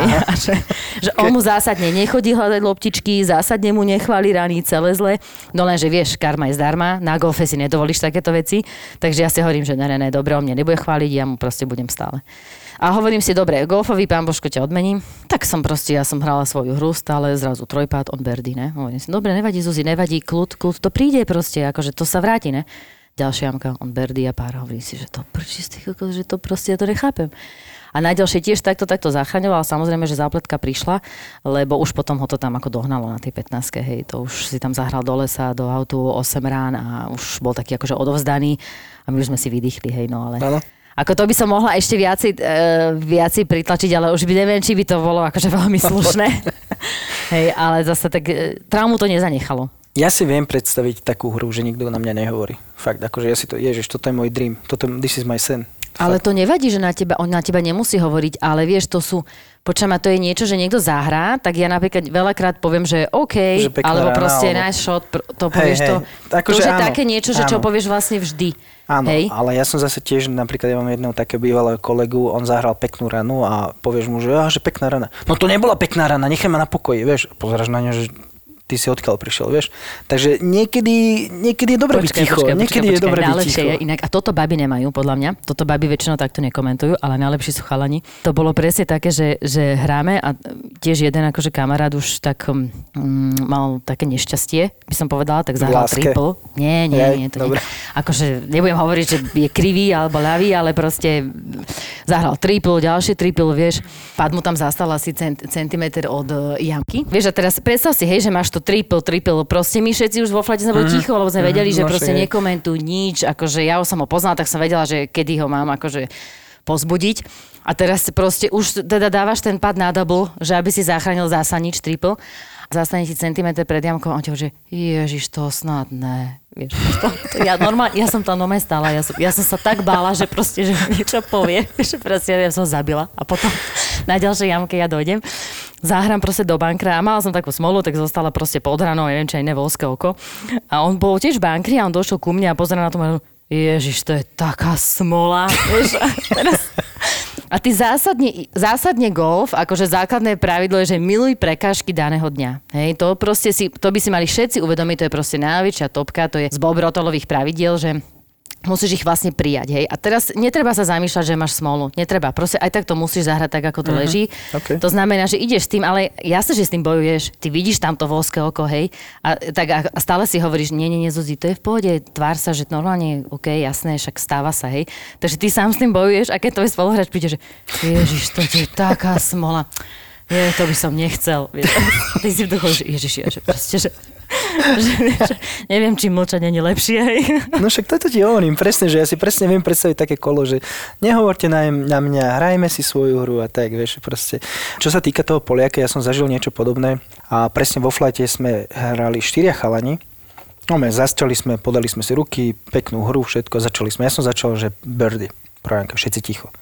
Že, že on mu zásadne nechodí hľadať loptičky, zásadne mu nechváli rany, celé zle. No len, že vieš, karma je zdarma, na golfe si nedovolíš takéto veci, takže ja si hovorím, že ne, ne, ne, dobre, on mňa nebude chváliť, ja mu proste budem stále. A hovorím si, dobre, golfový pán Božko ťa odmení. Tak som proste, ja som hrala svoju hru stále, zrazu trojpád, on birdie, ne? Hovorím si, dobre, nevadí Zuzi, nevadí, kľud, kľud, to príde proste, akože to sa vráti, ne? Ďalšia jamka, on birdie a pár, hovorím si, že to tých kokos, že to proste, ja to nechápem. A najďalšie tiež takto, takto zachraňoval. Samozrejme, že zápletka prišla, lebo už potom ho to tam ako dohnalo na tej 15 hej. To už si tam zahral do lesa, do autu 8 rán a už bol taký akože odovzdaný a my už sme si vydýchli, hej, no ale... Áno. Ako to by som mohla ešte viacej, uh, viacej pritlačiť, ale už by neviem, či by to bolo akože veľmi slušné. hej, ale zase tak uh, traumu to nezanechalo. Ja si viem predstaviť takú hru, že nikto na mňa nehovorí. Fakt, akože ja si to, ježiš, toto je môj dream. Toto, this is my sen. Ale to nevadí, že na teba, on na teba nemusí hovoriť, ale vieš, to sú, počujem, to je niečo, že niekto zahrá, tak ja napríklad veľakrát poviem, že OK, Že alebo rána, proste alebo- nice shot, to Hej, povieš hej. to. Akože to už je áno, také niečo, že čo áno. povieš vlastne vždy. Áno, Hej? ale ja som zase tiež, napríklad ja mám jedného takého bývalého kolegu, on zahral peknú ranu a povieš mu, že, á, že pekná rana. No to nebola pekná rana, nechaj ma na pokoji, vieš. Pozeráš na ňo, že ty si odkiaľ prišiel, vieš. Takže niekedy, niekedy je dobre byť ticho. niekedy je dobre byť ticho. je inak, a toto baby nemajú, podľa mňa, toto baby väčšinou takto nekomentujú, ale najlepší sú chalani. To bolo presne také, že, že hráme a tiež jeden akože kamarát už tak mm, mal také nešťastie, by som povedala, tak zahral triple. Nie, nie, Jej, nie, to dobre. nie. Akože nebudem hovoriť, že je krivý alebo ľavý, ale proste zahral triple, ďalší triple, vieš, pad mu tam zastal asi cent, centimetr od e, jamky. Vieš, a teraz predstav si, hej, že máš to triple, triple, proste my všetci už vo flate sme boli ticho, lebo sme vedeli, že no proste je. nekomentuj nič, akože ja už som ho poznala, tak som vedela, že kedy ho mám akože pozbudiť. A teraz proste už teda dávaš ten pad na double, že aby si zachránil zásanič triple. Zastane ti centimetr pred jamkou a on hovorí, že ježiš, to snad ne. Vieš, to, to, ja, normálne, ja som tam nome stála, ja som, ja som sa tak bála, že proste, že niečo povie, že proste ja som zabila a potom na ďalšej jamke ja dojdem, zahrám proste do bankra a mala som takú smolu, tak zostala proste pod hranou, neviem, či aj nevolské oko. A on bol tiež bankri a on došiel ku mne a pozrel na to a Ježiš, to je taká smola. Vieš, teraz... a ty zásadne, zásadne golf, akože základné pravidlo je, že miluj prekážky daného dňa. Hej, to proste si, to by si mali všetci uvedomiť, to je proste najväčšia topka, to je z Bob Rotolových pravidiel, že musíš ich vlastne prijať, hej. A teraz netreba sa zamýšľať, že máš smolu. Netreba. Proste aj tak to musíš zahrať tak, ako to leží. OK. To znamená, že ideš s tým, ale jasne, že s tým bojuješ. Ty vidíš tam to voľské oko, hej. A, tak, a stále si hovoríš, nie, nie, nie, Zuzi, to je v pohode, tvár sa, že normálne, OK, jasné, však stáva sa, hej. Takže ty sám s tým bojuješ a keď tvoj spoluhráč príde, že Ježiš, to je taká smola. Je, to by som nechcel. Ty si v duchu, že Ježiš, ja, že proste, že, že, neviem, či mlčanie nie lepšie, hej. No však toto ti hovorím, presne, že ja si presne viem predstaviť také kolo, že nehovorte na, na mňa, hrajme si svoju hru a tak, vieš, proste. Čo sa týka toho Poliaka, ja som zažil niečo podobné a presne vo flajte sme hrali štyria chalani, No, my začali sme, podali sme si ruky, peknú hru, všetko, začali sme. Ja som začal, že birdie, prajanka, všetci ticho.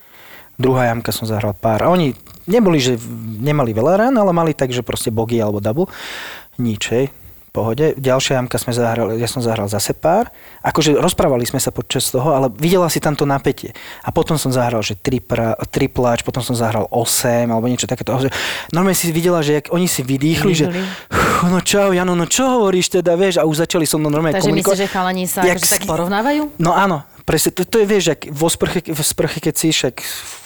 Druhá jamka som zahral pár. A oni neboli, že nemali veľa rán, ale mali tak, že proste bogy alebo double. Nič, hej pohode. Ďalšia jamka sme zahrali, ja som zahral zase pár. Akože rozprávali sme sa počas toho, ale videla si tam to napätie. A potom som zahral, že tripra, tripláč, potom som zahral 8 alebo niečo takéto. Že Normálne si videla, že jak oni si vydýchli, že Vydýchli. "Fú, no čau, Jano, no čo hovoríš teda, vieš, a už začali so mnou normálne Takže komunikovať. myslíš, že chalani sa Jak akože tak porovnávajú? No áno, presne, to, to je, vieš, ak vo sprche, v sprche, keď si však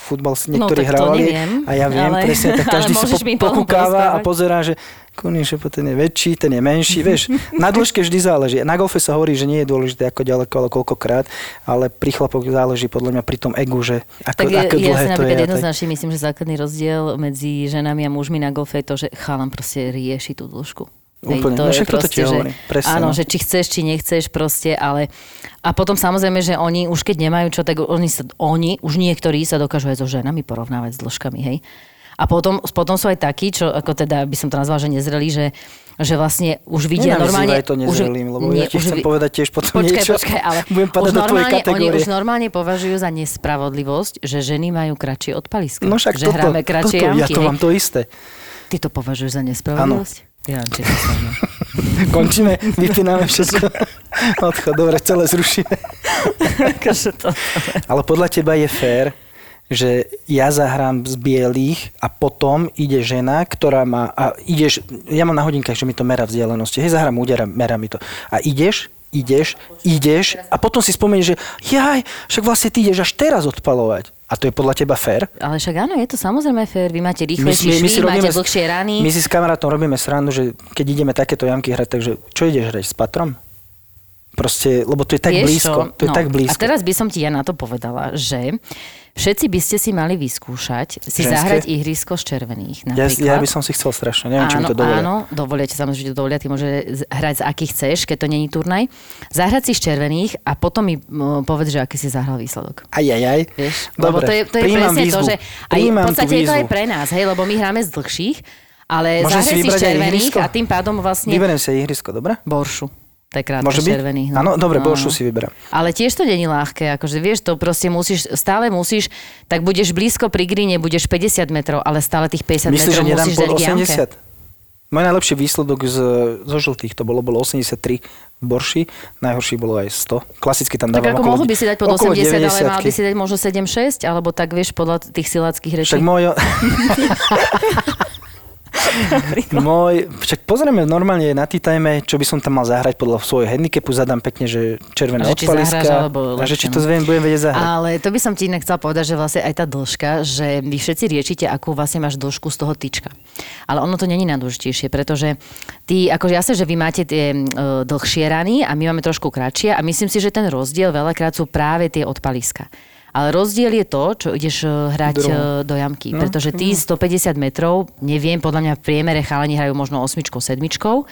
futbal si No, niektorí to hrávali neviem, a ja viem, ale- presne, tak každý si po, pokúkáva a pozerá, že Kuníš, ten je väčší, ten je menší, vieš. Na dĺžke vždy záleží. Na golfe sa hovorí, že nie je dôležité ako ďaleko, ale koľkokrát, ale pri chlapoch záleží podľa mňa pri tom egu, že ako, Tak je, ako ja dlhé si to je. a tak. jednoznačne myslím, že základný rozdiel medzi ženami a mužmi na golfe je to, že chalan proste rieši tú dĺžku. Úplne, no však toto ti že, presne, áno, no. že či chceš, či nechceš proste, ale a potom samozrejme, že oni už keď nemajú čo, tak oni, sa, oni už niektorí sa dokážu aj so ženami porovnávať s dĺžkami, hej. A potom, potom sú aj takí, čo ako teda by som to nazvala, že nezreli, že, že vlastne už vidia normálne... to nezrelým, lebo ja ti chcem vi- povedať tiež potom počkaj, niečo. Počkaj, ale Budem už normálne, oni už normálne považujú za nespravodlivosť, že ženy majú kratšie odpalisko. No však že toto, hráme kratšie toto ja jamky, to hej. mám to isté. Ty to považuješ za nespravodlivosť? Ja, či to sa Končíme, vypíname všetko. Odchod, dobre, celé zrušíme. Akože. Ale podľa teba je fér, že ja zahrám z bielých a potom ide žena, ktorá má... A ideš, ja mám na hodinkách, že mi to mera vzdialenosti. Hej, zahrám údera, mera mi to. A ideš, ideš, ideš a potom si spomenieš, že jaj, však vlastne ty ideš až teraz odpalovať. A to je podľa teba fér? Ale však áno, je to samozrejme fér. Vy máte rýchlejší švy, máte dlhšie rany. My si s kamarátom robíme srandu, že keď ideme takéto jamky hrať, takže čo ideš hrať s patrom? Proste, lebo to je tak Vieš blízko. čo? To je No, tak blízko. A teraz by som ti ja na to povedala, že všetci by ste si mali vyskúšať si Ženské? zahrať ihrisko z červených ja, napríklad. ja by som si chcel strašne, neviem, či mi to dovolia. Áno, dovolia ti samozrejme, že dovolia, ty môže hrať z akých chceš, keď to není turnaj. Zahrať si z červených a potom mi povedz, že aký si zahral výsledok. Aj, aj, aj. Vieš? Dobre, lebo to je, to je presne výzvu. to, že aj, v podstate je to aj pre nás, hej, lebo my hráme z dlhších, ale Môžem si si z červených a tým pádom vlastne Vyberiem si ihrisko, dobre? boršu. To je Môže byť? červených. no. Áno, dobre, No, boršu no. si vyberám. Ale tiež to není ľahké, akože vieš, to proste musíš, stále musíš, tak budeš blízko pri gríne, budeš 50 metrov, ale stále tých 50 Myslíš, že metrov nedám musíš dať k jamke. 80? Môj najlepší výsledok z, zo žltých, to bolo, bolo 83 v Borši, najhorší bolo aj 100. Klasicky tam Tak dávam ako okolo, mohol by si dať pod okolo 80, ale mal by 90-ky. si dať možno 7-6, alebo tak vieš, podľa tých siláckých rečí. Však môj... môj, však pozrieme normálne na tý time, čo by som tam mal zahrať podľa svojho handicapu, zadám pekne, že červené že odpaliska. zahráš, a že či to no. viem, budem vedieť zahrať. Ale to by som ti inak chcela povedať, že vlastne aj tá dĺžka, že vy všetci riečite, akú vlastne máš dĺžku z toho tyčka. Ale ono to není najdôležitejšie, pretože ty, akože jasné, že vy máte tie uh, dlhšie rany a my máme trošku kratšie a myslím si, že ten rozdiel veľakrát sú práve tie odpaliska. Ale rozdiel je to, čo ideš eh, hrať Druhú. eh, do jamky. No, pretože ty 150 metrov, neviem, podľa mňa v priemere chalani hrajú možno osmičkou, sedmičkou,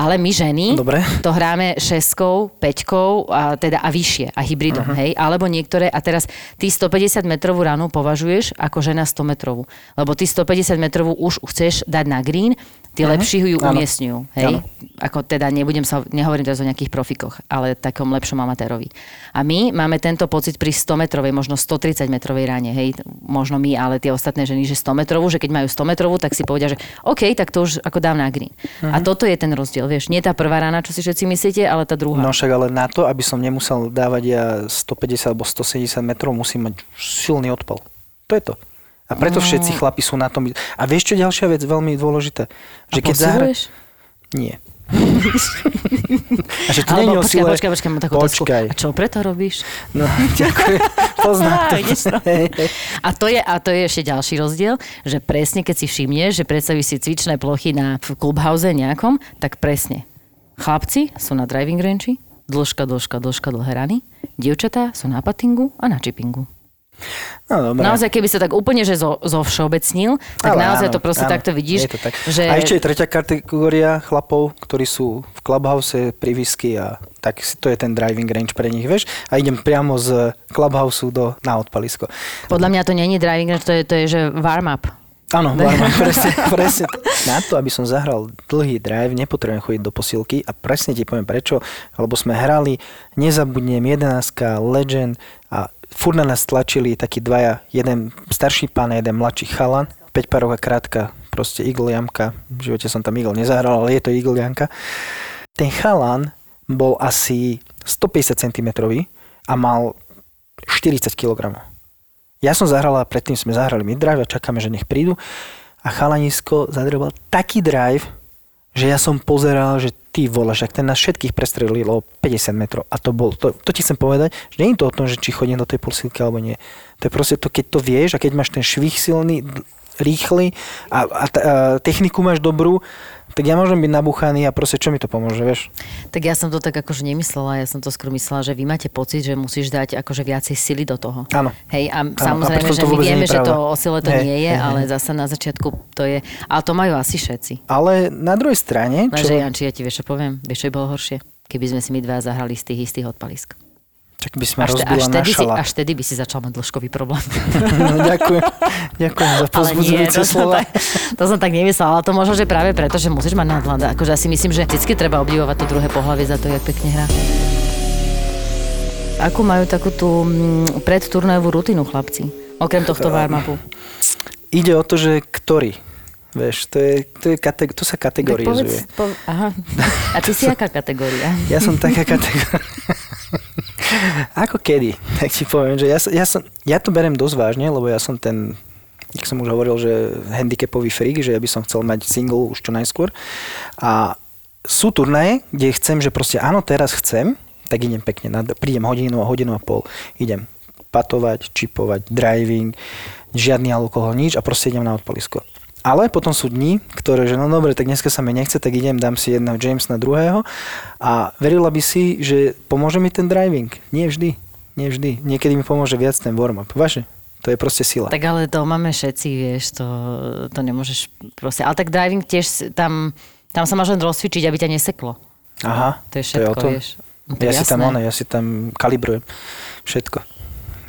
ale my ženy Dobre. to hráme šeskou, peťkou a, teda a vyššie a hybridom, uh-huh. hej? Alebo niektoré, a teraz ty 150 metrovú ranu považuješ ako žena 100 metrovú. Lebo ty 150 metrovú už chceš dať na green, tí uh-huh. lepší ju Áno. umiestňujú, hej? Áno. Ako teda nebudem sa, nehovorím teraz o nejakých profikoch, ale takom lepšom amatérovi. A my máme tento pocit pri 100 metrovej, možno 130 metrovej rane, hej? Možno my, ale tie ostatné ženy, že 100 metrovú, že keď majú 100 metrovú, tak si povedia, že OK, tak to už ako dám na green. Uh-huh. A toto je ten rozdiel, vieš, nie tá prvá rana, čo si všetci myslíte, ale tá druhá. No však ale na to, aby som nemusel dávať ja 150 alebo 170 metrov, musím mať silný odpal. To je to. A preto No. všetci chlapi sú na tom. A vieš čo ďalšia vec, veľmi dôležitá? Že A keď zahra... Nie. A že je Alebo počkaj, sile... počkaj, počkaj, mám takú otázku. Počkaj. A čo preto robíš? No, ďakujem. Poznám to. A to, je, a to je ešte ďalší rozdiel, že presne keď si všimneš, že predstavíš si cvičné plochy na v clubhouse nejakom, tak presne. Chlapci sú na driving range, dĺžka, dĺžka, dĺžka, dlhé rany. Dievčatá sú na patingu a na chippingu. No, dobré. Naozaj, keby sa tak úplne že zo, zo všeobecnil, tak Ale naozaj áno, to proste áno, takto vidíš. Je to tak. Že... A ešte je tretia kategória chlapov, ktorí sú v clubhouse pri whisky a tak to je ten driving range pre nich, vieš? A idem priamo z clubhouse do, na odpalisko. Podľa mňa to není driving range, to je, to je že warm-up. Áno, varma, presne, presne. Na to, aby som zahral dlhý drive, nepotrebujem chodiť do posilky a presne ti poviem prečo, lebo sme hrali, nezabudnem, 11 Legend a furt na nás tlačili takí dvaja, jeden starší pán a jeden mladší chalan, 5 párová krátka, proste Jamka, v živote som tam Eagle nezahral, ale je to Eagle Jamka. Ten chalan bol asi 150 cm a mal 40 kg. Ja som zahral a predtým sme zahrali mid drive a čakáme, že nech prídu. A chalanisko zadreboval taký drive, že ja som pozeral, že ty volaš, ak ten nás všetkých prestrelilo 50 metrov. A to bol, to, to ti chcem povedať, že nie je to o tom, že či chodím do tej posilky alebo nie. To je proste to, keď to vieš a keď máš ten švih silný, rýchly a, a, t- a techniku máš dobrú, tak ja môžem byť nabúchaný a proste čo mi to pomôže, vieš? Tak ja som to tak akože nemyslela, ja som to skôr myslela, že vy máte pocit, že musíš dať akože viacej sily do toho. Áno. Hej, a a samozrejme, preto že my nie vieme, je že to o sile to Hej, nie je, hej, ale zase na začiatku to je, ale to majú asi všetci. Ale na druhej strane, Lenže čo, Janči, ja ti vieš, čo poviem? Vieš, čo by bolo horšie? Keby sme si my dva zahrali z tých istých odpalisk. Tak by sme Až, až, rozbila na tedy si, až tedy by si začal mať dĺžkový problém. No, ďakujem. Ďakujem za pozbudzujúce slova. tak, to som tak nemyslela, ale to možno, že práve preto, že musíš mať nadhľad. Akože ja si myslím, že vždy treba obdivovať to druhé pohlavie za to, jak pekne hrá. Akú majú takú tú mm, predturnajovú rutinu chlapci? Okrem tohto warm-upu. Ide o to, že ktorý. Vieš, to, je, to, je kateg- to sa Tak kategorizuje. povedz, po, aha. A ty si aká kategória? Ja som taká kategória. Ako kedy? Tak ti poviem, že ja, ja, som, ja to berem dosť vážne, lebo ja som ten, jak som už hovoril, že handicapový freak, že ja by som chcel mať single už čo najskôr. A sú turnaje, kde chcem, že proste áno, teraz chcem, tak idem pekne, na, prídem hodinu a hodinu a pol, idem patovať, čipovať, driving, žiadny alkohol, nič a proste idem na odpalisko. Ale potom sú dni, ktoré, že no dobre, tak dneska sa mi nechce, tak idem, dám si jedného James na druhého a verila by si, že pomôže mi ten driving. Nie vždy. Nie vždy. Niekedy mi pomôže viac ten warm-up. Vaše. To je proste sila. Tak ale to máme všetci, vieš, to, to nemôžeš proste. Ale tak driving tiež tam, tam sa máš len rozcvičiť, aby ťa neseklo. Aha, To je všetko, o tom. vieš. No, to ja je si tam jasné. one, ja si tam kalibrujem všetko.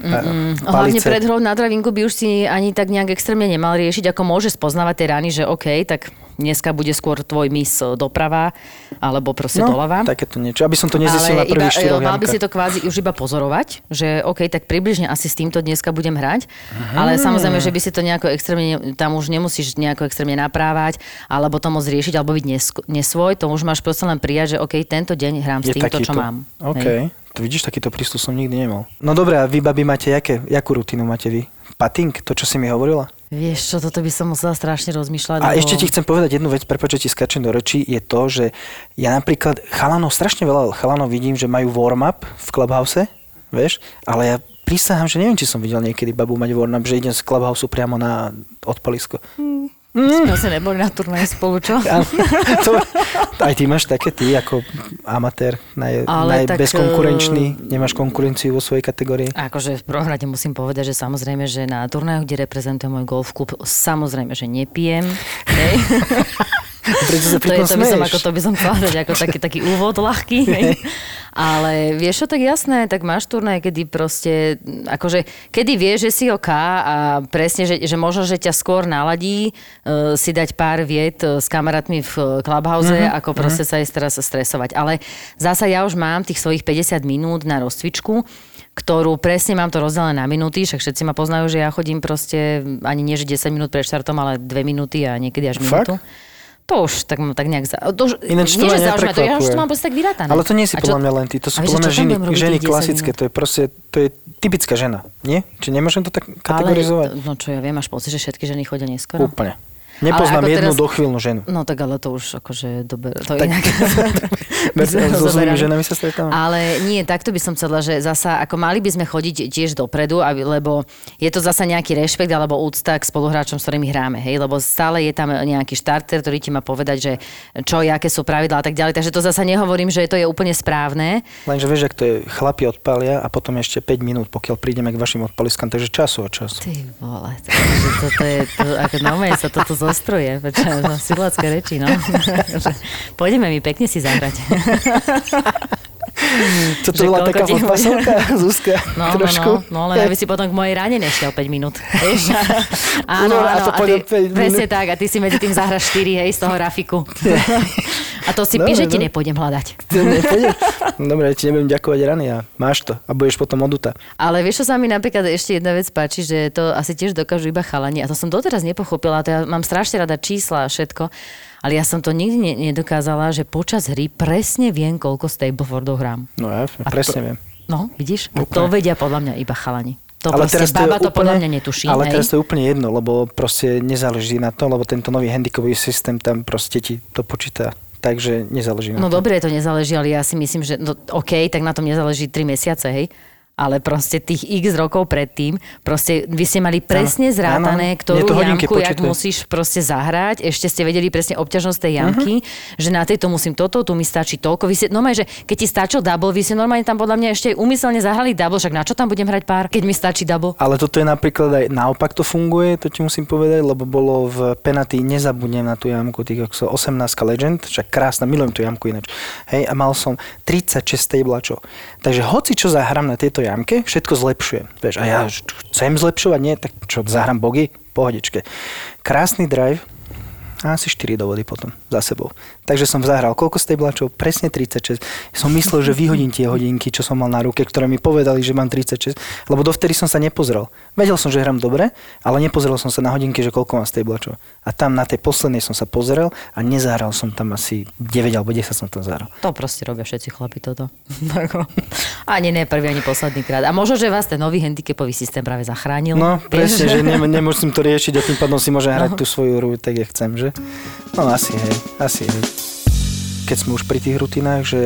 Mm, Palice. hlavne pred hrou na dravingu by už si ani tak nejak extrémne nemal riešiť, ako môže spoznávať tie rany, že OK, tak dneska bude skôr tvoj mis doprava, alebo proste doľava. No, takéto niečo. Aby som to nezistil na prvých iba, štyroch mal by si to kvázi už iba pozorovať, že OK, tak približne asi s týmto dneska budem hrať, ale samozrejme, že by si to nejako extrémne, ne- tam už nemusíš nejako extrémne naprávať, alebo to môcť riešiť, alebo byť nesvoj, to už máš proste len prijať, že OK, tento deň hrám s Je týmto, čo takýto. mám. OK. Hej. To vidíš, takýto prístup som nikdy nemal. No dobré, a vy, babi, máte jaké, jakú rutinu máte vy? Pating, to, čo si mi hovorila? Vieš čo, toto by som musela strašne rozmýšľať. A lebo- ešte ti chcem povedať jednu vec, prepáč, že ti skačem do rečí, je to, že ja napríklad chalanov, strašne veľa chalanov vidím, že majú warm-up v clubhouse, vieš, ale ja prisahám, že neviem, či som videl niekedy babu mať warm-up, že idem z clubhouse priamo na odpalisko. Sme sa neboli na turnaji spolu, čo? To, aj ty máš také, ty ako amatér, naj, Ale naj, tak, bezkonkurenčný, nemáš konkurenciu vo svojej kategórii. Akože v prvom rade musím povedať, že samozrejme, že na turnajoch, kde reprezentujem môj golf klub, samozrejme, že nepijem. Prečo sa to, je, to, by som, ako, to by som chcela dať ako taký, taký úvod ľahký. Ale vieš čo, tak jasné, tak máš turnaj, kedy proste, akože, kedy vieš, že si OK a presne, že, že možno, že ťa skôr naladí uh, si dať pár viet uh, s kamarátmi v uh, clubhouse, mm-hmm. ako proste sa ísť teraz stresovať. Ale zasa ja už mám tých svojich 50 minút na rozcvičku, ktorú presne mám to rozdelené na minúty, však všetci ma poznajú, že ja chodím proste ani nie, že 10 minút pred štartom, ale 2 minúty a niekedy až Fakt? To už tak, tak nejak... Za, to už, Ináč to nie, ma že zaujímavé, to ja už to mám proste tak vyrátané. Ale to nie si podľa mňa len ty, to sú podľa mňa ženy, ženy tých 10 klasické, to je proste, to je typická žena, nie? Či nemôžem to tak kategorizovať? Ale, no čo ja viem, máš pocit, že všetky ženy chodia neskoro? Úplne. Nepoznám jednu teraz- dochvíľnú ženu. No tak ale to už akože dober, to Tak- inak. So zlými ženami sa stretávam. Ale nie, takto by som chcela, že zasa, ako mali by sme chodiť tiež dopredu, aby, lebo je to zasa nejaký rešpekt alebo úcta k spoluhráčom, s ktorými hráme, hej, lebo stále je tam nejaký štarter, ktorý ti má povedať, že čo, aké sú pravidlá a tak ďalej. Takže to zasa nehovorím, že to je úplne správne. Lenže vieš, ak to je, chlapi odpalia a potom ešte 5 minút, pokiaľ prídeme k vašim odpaliskám, takže času od času. Ty vole, to, toto je, to, ako normálne sa toto zostruje, pretože no, silácké reči, no. Pôjdeme mi pekne si zahrať. Čo to bola taká podpasovka, Zuzka? No, no, trošku. no, no, len aby si potom k mojej rane nešiel 5 minút. Vieš? Áno, No, a áno, to a ty, 5 minút. presne tak, a ty si medzi tým zahraš 4, hej, z toho Rafiku. A to si Dobre, píš, že ti dobre. nepôjdem hľadať. Ty nepôjdeš? Dobre, ti nebudem ďakovať rany a máš to a budeš potom oduta. Ale vieš, čo sa mi napríklad ešte jedna vec páči, že to asi tiež dokážu iba chalani. A to som doteraz nepochopila, to ja mám strašne rada čísla a všetko. Ale ja som to nikdy ne- nedokázala, že počas hry presne viem, koľko stablefordov hrám. No ja A presne to, viem. No, vidíš? A Úplne. to vedia podľa mňa iba chalani. To ale proste baba to, podľa mňa netuší. Ale hej? teraz to je úplne jedno, lebo proste nezáleží na to, lebo tento nový handicapový systém tam proste ti to počíta. Takže nezáleží na No to. dobre, to nezáleží, ale ja si myslím, že no, OK, tak na tom nezáleží 3 mesiace, hej. Ale proste tých x rokov predtým, proste vy ste mali presne zrátané, ktorú Mne to hodinky jamku, jak musíš proste zahrať, ešte ste vedeli presne obťažnosť tej jamky, Mhm. že na tejto musím toto, tu mi stačí toľko. Vy ste, normálne, že keď ti stačil double, vy ste normálne tam podľa mňa ešte aj umyselne zahrali double, však na čo tam budem hrať pár, keď mi stačí double? Ale toto je napríklad aj naopak to funguje, to ti musím povedať, lebo bolo v penalty, nezabudnem na tú jamku, tých ako 18 Legend, však krásna, milujem tú jamku ináč. Hej, a mal som 36 tablačov. Takže hoci čo zahrám na tejto jamke, všetko zlepšujem. Vieš, a ja chcem zlepšovať, nie, tak čo, zahrám bogy? Pohodičke. Krásny drive, a asi 4 dovody potom za sebou. Takže som zahral koľko stablačov? Presne 36. Som myslel, že vyhodím tie hodinky, čo som mal na ruke, ktoré mi povedali, že mám 36, lebo dovtedy som sa nepozrel. Vedel som, že hrám dobre, ale nepozrel som sa na hodinky, že koľko mám stablačov. A tam na tej poslednej som sa pozrel a nezahral som tam asi 9 alebo 10 som tam zahral. To proste robia všetci chlapi toto. Ani ne prvý, ani posledný krát. A možno, že vás ten nový handicapový systém práve zachránil. No, presne, že ne, nemusím to riešiť a tým pádom si môžem hrať tú svoju hru tak, jak chcem, že? No, asi hej, asi hej. Keď sme už pri tých rutinách, že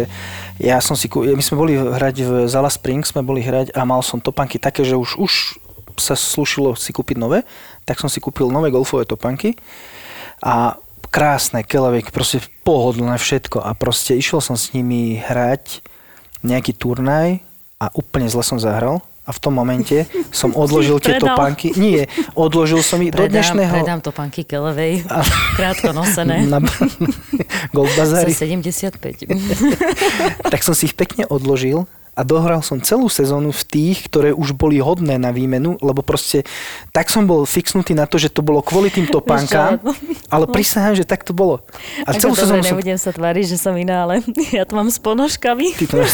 ja som si, my sme boli hrať v Zala Springs, sme boli hrať a mal som topanky také, že už, už sa slušilo si kúpiť nové, tak som si kúpil nové golfové topanky a krásne, kelavek, proste pohodlné všetko a proste išiel som s nimi hrať nejaký turnaj a úplne zle som zahral a v tom momente som odložil tie topánky. Nie, odložil som ich do Predám, dnešného... predám to panky Kelevej, krátko nosené. Na golf Za bazári. 75. Tak som si ich pekne odložil a dohral som celú sezónu v tých, ktoré už boli hodné na výmenu, lebo proste tak som bol fixnutý na to, že to bolo kvôli tým topánkám, ale prisahám, že tak to bolo. A Ako celú dobre, sezónu som... nebudem sa tváriť, že som iná, ale ja to mám s ponožkami. Ty to máš...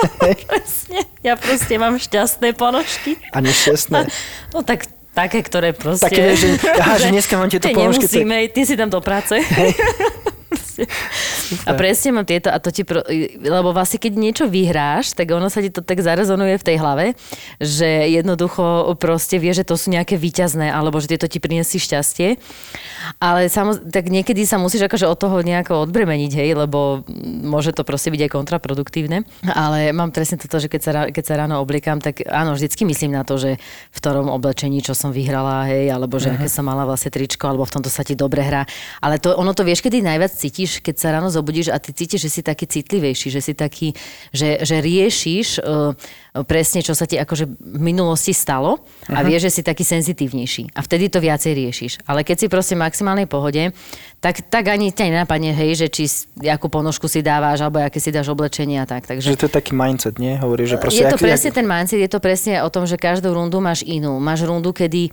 Presne. Ja proste mám šťastné ponožky. A nešťastné. No tak také, ktoré proste... Také, že- aha, že dneska mám tieto ponožky, tak- Nemusíme, ty si tam do práce. A presne mám tieto, a to ti, pro, lebo vlastne keď niečo vyhráš, tak ono sa ti to tak zarezonuje v tej hlave, že jednoducho proste vie, že to sú nejaké výťazné, alebo že tieto ti prinesí šťastie. Ale samoz, tak niekedy sa musíš akože od toho nejako odbremeniť, hej, lebo môže to proste byť aj kontraproduktívne. Ale mám presne toto, že keď sa, keď sa ráno obliekam, tak áno, vždycky myslím na to, že v ktorom oblečení, čo som vyhrala, hej, alebo že aké som mala vlastne tričko, alebo v tomto sa ti dobre hrá. Ale to, ono to vieš, kedy najviac cítiš, keď sa ráno zobudíš a ty cítiš, že si taký citlivejší, že si taký, že, že riešiš uh, presne, čo sa ti akože v minulosti stalo a vieš, že si taký senzitívnejší. A vtedy to viacej riešiš. Ale keď si proste v maximálnej pohode, tak, tak ani ťa nenapadne, hej, že či akú ponožku si dávaš, alebo aké si dáš oblečenie a tak. Takže Že to je taký mindset, nie? Hovorí, že proste... je to ak- presne ak- ten mindset, je to presne o tom, že každú rundu máš inú. Máš rundu, kedy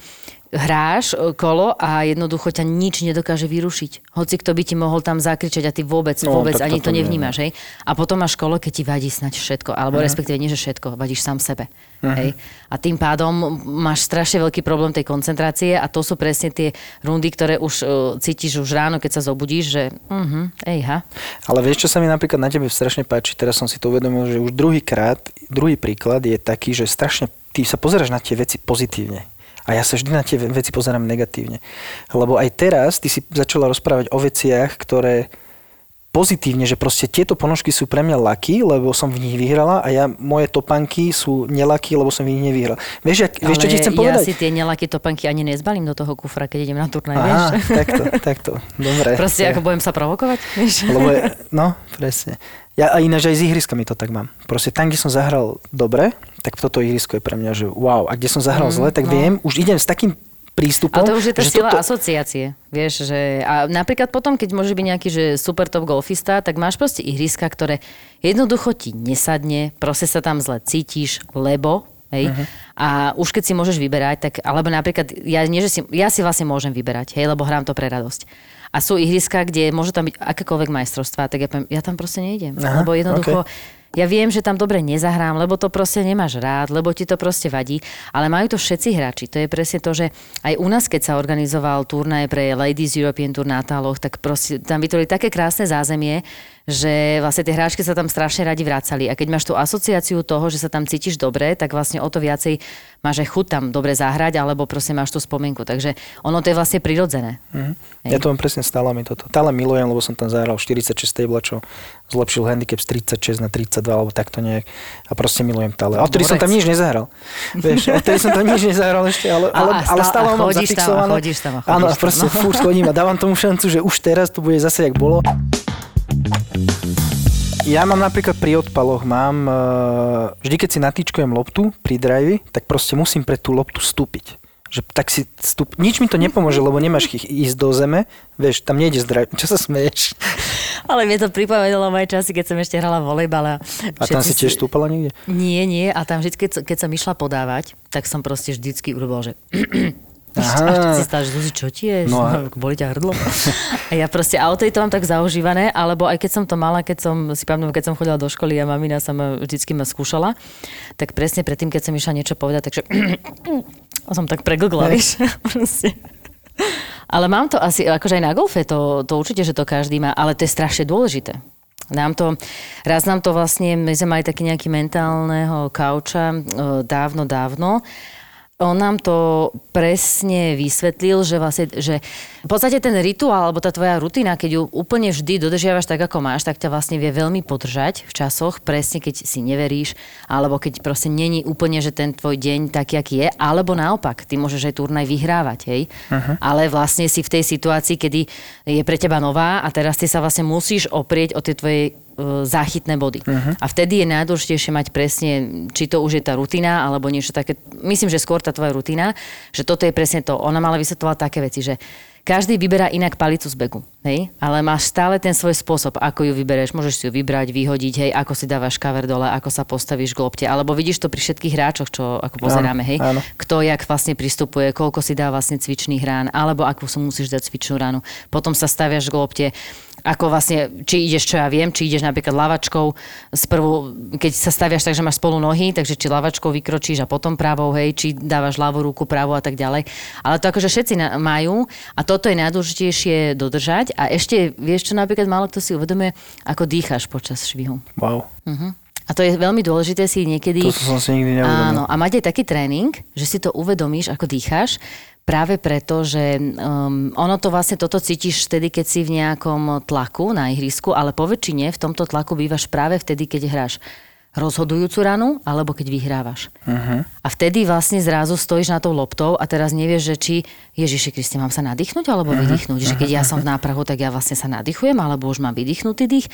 hráš e, kolo a jednoducho ťa nič nedokáže vyrušiť. Hoci kto by ti mohol tam zakričať a ty vôbec, No, vôbec ani to nevnímaš. Hej? A potom máš kolo, keď ti vadí snať všetko. Alebo respektíve nie, že všetko, vadíš sám sebe. Hej? A tým pádom máš strašne veľký problém tej koncentrácie a to sú presne tie rundy, ktoré už e, cítiš už ráno, keď sa zobudíš, že uh-huh, ejha. Ale vieš, čo sa mi napríklad na tebe strašne páči, teraz som si to uvedomil, že už druhý krát, druhý príklad je taký, že strašne ty sa pozeráš na tie veci pozitívne. A ja sa vždy na tie ve- veci pozerám negatívne. Lebo aj teraz ty si začala rozprávať o veciach, ktoré pozitívne, že proste tieto ponožky sú pre mňa laky, lebo som v nich vyhrala a ja, moje topanky sú nelaky, lebo som v nich nevyhral. Vieš, jak, vieš čo ti chcem ja povedať? si tie nelaky topanky ani nezbalím do toho kufra, keď idem na turnaj, vieš? Aha, takto, takto. Dobre. Proste ako budem sa provokovať, vieš? Lebo je, no, presne. Ja a ináč aj s ihriskami to tak mám. Proste tam, kde som zahral dobre, tak toto ihrisko je pre mňa, že wow. A kde som zahral Mm, zle, tak no. viem, už idem s takým prístupom. A to už je tá sila toto- asociácie, vieš, že a napríklad potom, keď môžeš byť nejaký že super top golfista, tak máš proste ihriska, ktoré jednoducho ti nesadne, proste sa tam zle cítiš, lebo Hej? Uh-huh. A už keď si môžeš vyberať, tak, alebo napríklad, ja, nie, že si, ja si vlastne môžem vyberať, hej, lebo hrám to pre radosť. A sú ihriska, kde môže tam byť akékoľvek majstrovstvá, tak ja, poviem, ja tam proste nejdem. Aha, lebo jednoducho, ja viem, že tam dobre nezahrám, lebo to proste nemáš rád, lebo ti to proste vadí, ale majú to všetci hráči. To je presne to, že aj u nás, keď sa organizoval turnaj pre Ladies European Tour na Táloch, tak proste tam vytvorili také krásne zázemie, že vlastne tie hráčky sa tam strašne radi vracali. A keď máš tú asociáciu toho, že sa tam cítiš dobre, tak vlastne o to viacej máš aj chuť tam dobre zahrať, alebo proste máš tú spomienku. Takže ono to je vlastne prirodzené. Mhm. Ja to mám presne stále mi toto. Stále milujem, lebo som tam zahral 46 table, čo zlepšil handicap z 36 na 32, alebo takto nejak. A proste milujem stále. A odtedy som tam nič nezahral. Vieš, odtedy som tam nič nezahral ešte, ale, ale, A- a ale stá- stále a mám tam, a chodíš tam, a chodíš Áno, a tam, proste no. furt chodím a dávam tomu šancu, že už teraz to bude zase, jak bolo. Ja mám napríklad pri odpaloch, mám, eh, vždy keď si natýčkujem loptu pri drive, tak proste musím pre tú loptu stúpiť. Že tak si stup... Nič mi to nepomôže, lebo nemáš ich ísť do zeme. Vieš, tam nejde drive. Čo sa smeješ? Ale mne to pripomenulo moje časy, keď som ešte hrala volejbal. A tam si tiež stúpala niekde? Nie, nie. A tam vždy, keď, keď som išla podávať, tak som proste vždycky urobil, že... Aha. Si že Zuzi, čo ti je? No No, a- Boli ťa hrdlo? A ja proste, a o tej to mám tak zaužívané, alebo aj keď som to mala, keď som, si pamätám, keď som chodila do školy a mamina sa ma vždycky ma skúšala, tak presne predtým, keď som išla niečo povedať, takže a som tak preglgla, vieš. Proste. Ale mám to asi, akože aj na golfe, to, to určite, že to každý má, ale to je strašne dôležité. Nám to, raz nám to vlastne, my sme mali taký nejaký mentálneho kauča e, dávno, dávno. On nám to presne vysvetlil, že vlastne, že v podstate ten rituál, alebo tá tvoja rutina, keď ju úplne vždy dodržiavaš tak, ako máš, tak ťa vlastne vie veľmi podržať v časoch, presne keď si neveríš, alebo keď proste není úplne, že ten tvoj deň taký, aký je, alebo naopak, ty môžeš aj turnaj vyhrávať, hej. Uh-huh. Ale vlastne si v tej situácii, kedy je pre teba nová a teraz ty sa vlastne musíš oprieť o tie tvoje záchytné body. Uh-huh. A vtedy je najdôležitejšie mať presne, či to už je tá rutina, alebo niečo také, myslím, že skôr tá tvoja rutina, že toto je presne to. Ona mala vysvetľovať také veci, že každý vyberá inak palicu z beku, hej? ale máš stále ten svoj spôsob, ako ju vybereš. Môžeš si ju vybrať, vyhodiť, hej, ako si dávaš kaver dole, ako sa postavíš k lopte, alebo vidíš to pri všetkých hráčoch, čo ako pozeráme, hej? áno. kto jak vlastne pristupuje, koľko si dá vlastne cvičných rán, alebo akú si musíš dať cvičnú ránu. Potom sa staviaš k lopte, ako vlastne, či ideš, čo ja viem, či ideš napríklad lavačkou, sprvu, keď sa staviaš tak, že máš spolu nohy, takže či lavačkou vykročíš a potom pravou, hej, či dávaš ľavú ruku, pravú a tak ďalej. Ale to akože všetci na- majú a toto je najdôležitejšie dodržať a ešte, vieš čo napríklad málo kto si uvedomuje, ako dýcháš počas švihu. Wow. Uh-huh. A to je veľmi dôležité si niekedy... To som si nikdy neuvedomil. Áno, a aj taký tréning, že si to uvedomíš, ako dýcháš, práve preto, že um, ono to vlastne toto cítiš vtedy, keď si v nejakom tlaku na ihrisku, ale po väčšine v tomto tlaku bývaš práve vtedy, keď hráš rozhodujúcu ranu, alebo keď vyhrávaš. Uh-huh. A vtedy vlastne zrazu stojíš na tou loptou a teraz nevieš, že či Ježiši Kriste, mám sa nadýchnuť alebo uh-huh. vydýchnuť. Že keď ja som v náprahu, tak ja vlastne sa nadýchujem, alebo už mám vydýchnutý dých.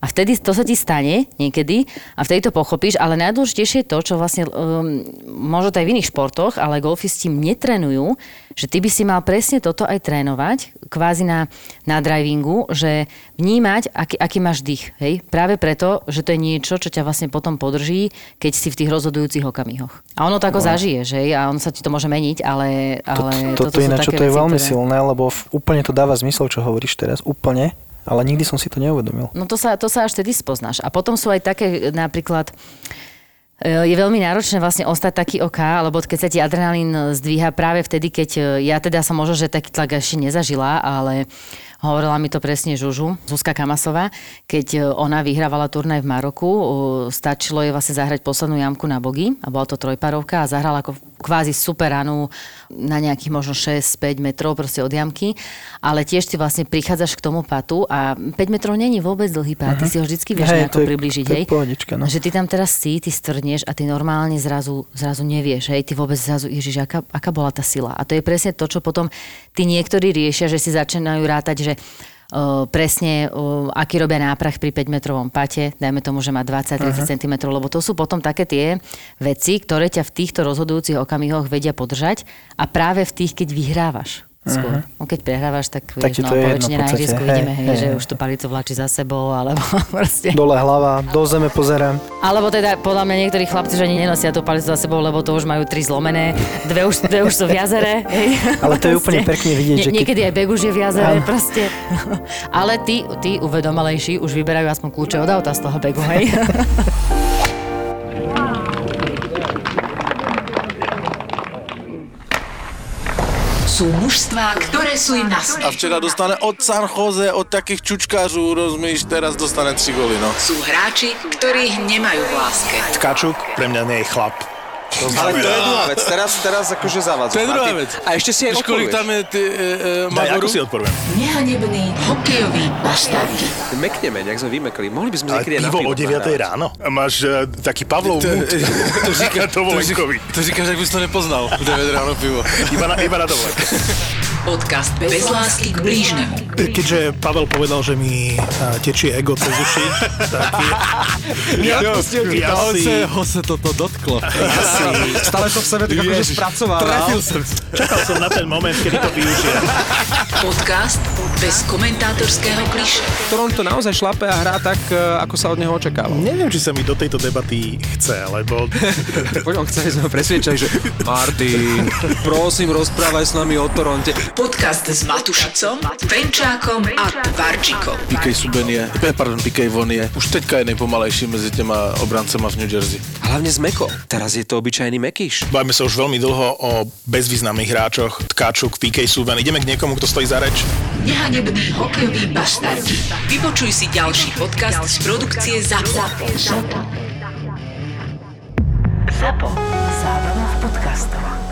A vtedy to sa ti stane niekedy a vtedy to pochopíš, ale najdôležitejšie je to, čo vlastne um, možno to aj v iných športoch, ale golfisti netrenujú, že ty by si mal presne toto aj trénovať, kvázi na, na drivingu, že vnímať, aký, aký máš dých. Hej? Práve preto, že to je niečo, čo ťa vlastne potom podrží, keď si v tých rozhodujúcich okamihoch. A ono to ako no. zažiješ, hej? a ono sa ti to môže meniť, ale, ale Toto toto sú ináč, to je veľmi ktoré... silné, lebo v- úplne to dáva zmysel, čo hovoríš teraz. Úplne. Ale nikdy som si to neuvedomil. No to sa, to sa až tedy spoznáš. A potom sú aj také napríklad e, je veľmi náročné vlastne ostať taký OK, lebo keď sa ti adrenalín zdvíha práve vtedy, keď e, ja teda som možno, že taký tlak ešte nezažila, ale hovorila mi to presne Žužu, Zuzka Kamasová, keď e, ona vyhrávala turnaj v Maroku, e, stačilo jej vlastne zahrať poslednú jamku na bogy a bola to trojparovka a zahrala ako kvázi super ranu na nejakých možno 6-5 metrov proste od jamky, ale tiež si vlastne prichádzaš k tomu patu a 5 metrov není vôbec dlhý pát, ty si ho vždycky vieš Hej, nejako je- je hej? pohodička, no. Že ty tam teraz si, ty stvrdneš a ty normálne zrazu, zrazu nevieš, hej? Ty vôbec zrazu, ježiš, aká, aká bola tá sila. A to je presne to, čo potom tí niektorí riešia, že si začínajú rátať, že Uh, presne, uh, aký robia náprah pri 5-metrovom pate, dajme tomu, že má 20-30 cm, lebo to sú potom také tie veci, ktoré ťa v týchto rozhodujúcich okamihoch vedia podržať a práve v tých, keď vyhrávaš skôr. No, keď prehrávaš, tak, Tak vieš, no, je jedno na ihrisku vidíme, hej, hej, že hej. už tú palicu vlačí za sebou, alebo proste... Dole hlava, do zeme pozerám. Alebo teda podľa mňa niektorí chlapci, že ani nenosia tú palicu za sebou, lebo to už majú tri zlomené, dve už, dve už sú v jazere. Hej. Ale to je úplne pekne vidieť, že keď- Niekedy aj bek už je v jazere, Áno. proste. Ale tí, tí uvedomalejší už vyberajú aspoň kľúče od auta z toho beku, hej. Sú mužstvá, ktoré sú im na A včera dostane od San Jose, od takých čučkářů, rozumíš, teraz dostane 3 goly, no. Sú hráči, ktorých nemajú v láske. Tkačuk pre mňa nie je chlap. To Ale to je druhá vec, teraz, teraz akože zavadzu. To je druhá vec. A ešte si aj Víš, kolik odporuješ. tam je ty, e, e, Daj, ako si odporujem? Nehanebný hokejový bastardi. Mekneme, nejak sme vymekli. Mohli by sme niekedy aj na pivo o 9 nahrávať. ráno? A máš uh, taký Pavlov múd. To, říká, to volenkovi. to říkáš, jak bys to nepoznal. 9 ráno pivo. Iba na, iba na dovolenke. Podcast bez lásky k blížnemu. Keďže Pavel povedal, že mi tečie ego cez uši, tak ja, ja, ja si, ho se toto dotklo. Stále to v sebe tak akože spracovával. som. Čakal som na ten moment, kedy to využijem. Podcast bez komentátorského kliše. Toronto naozaj šlape a hrá tak, e, ako sa od neho očakáva. Neviem, či sa mi do tejto debaty chce, lebo Poď, on chce, sme presviečali, že Martin, prosím, rozprávaj s nami o Toronte. Podcast s Matušicom, Penčákom a Tvarčikom. Pikej Suben je, eh, pardon, Pikej Von je už teďka je nejpomalejší mezi těma obrancema v New Jersey. Hlavne z Meko. Teraz je to obyčajný Mekíš. bavíme sa už veľmi dlho o bezvýznamných hráčoch. Tkačuk, PK Subban. Ideme k niekomu, kto stojí za reč? Nehanebný hokejový bastardi. Vypočuj si ďalší podcast z produkcie ZAPO. Zapo. Zábrná v podcastovách.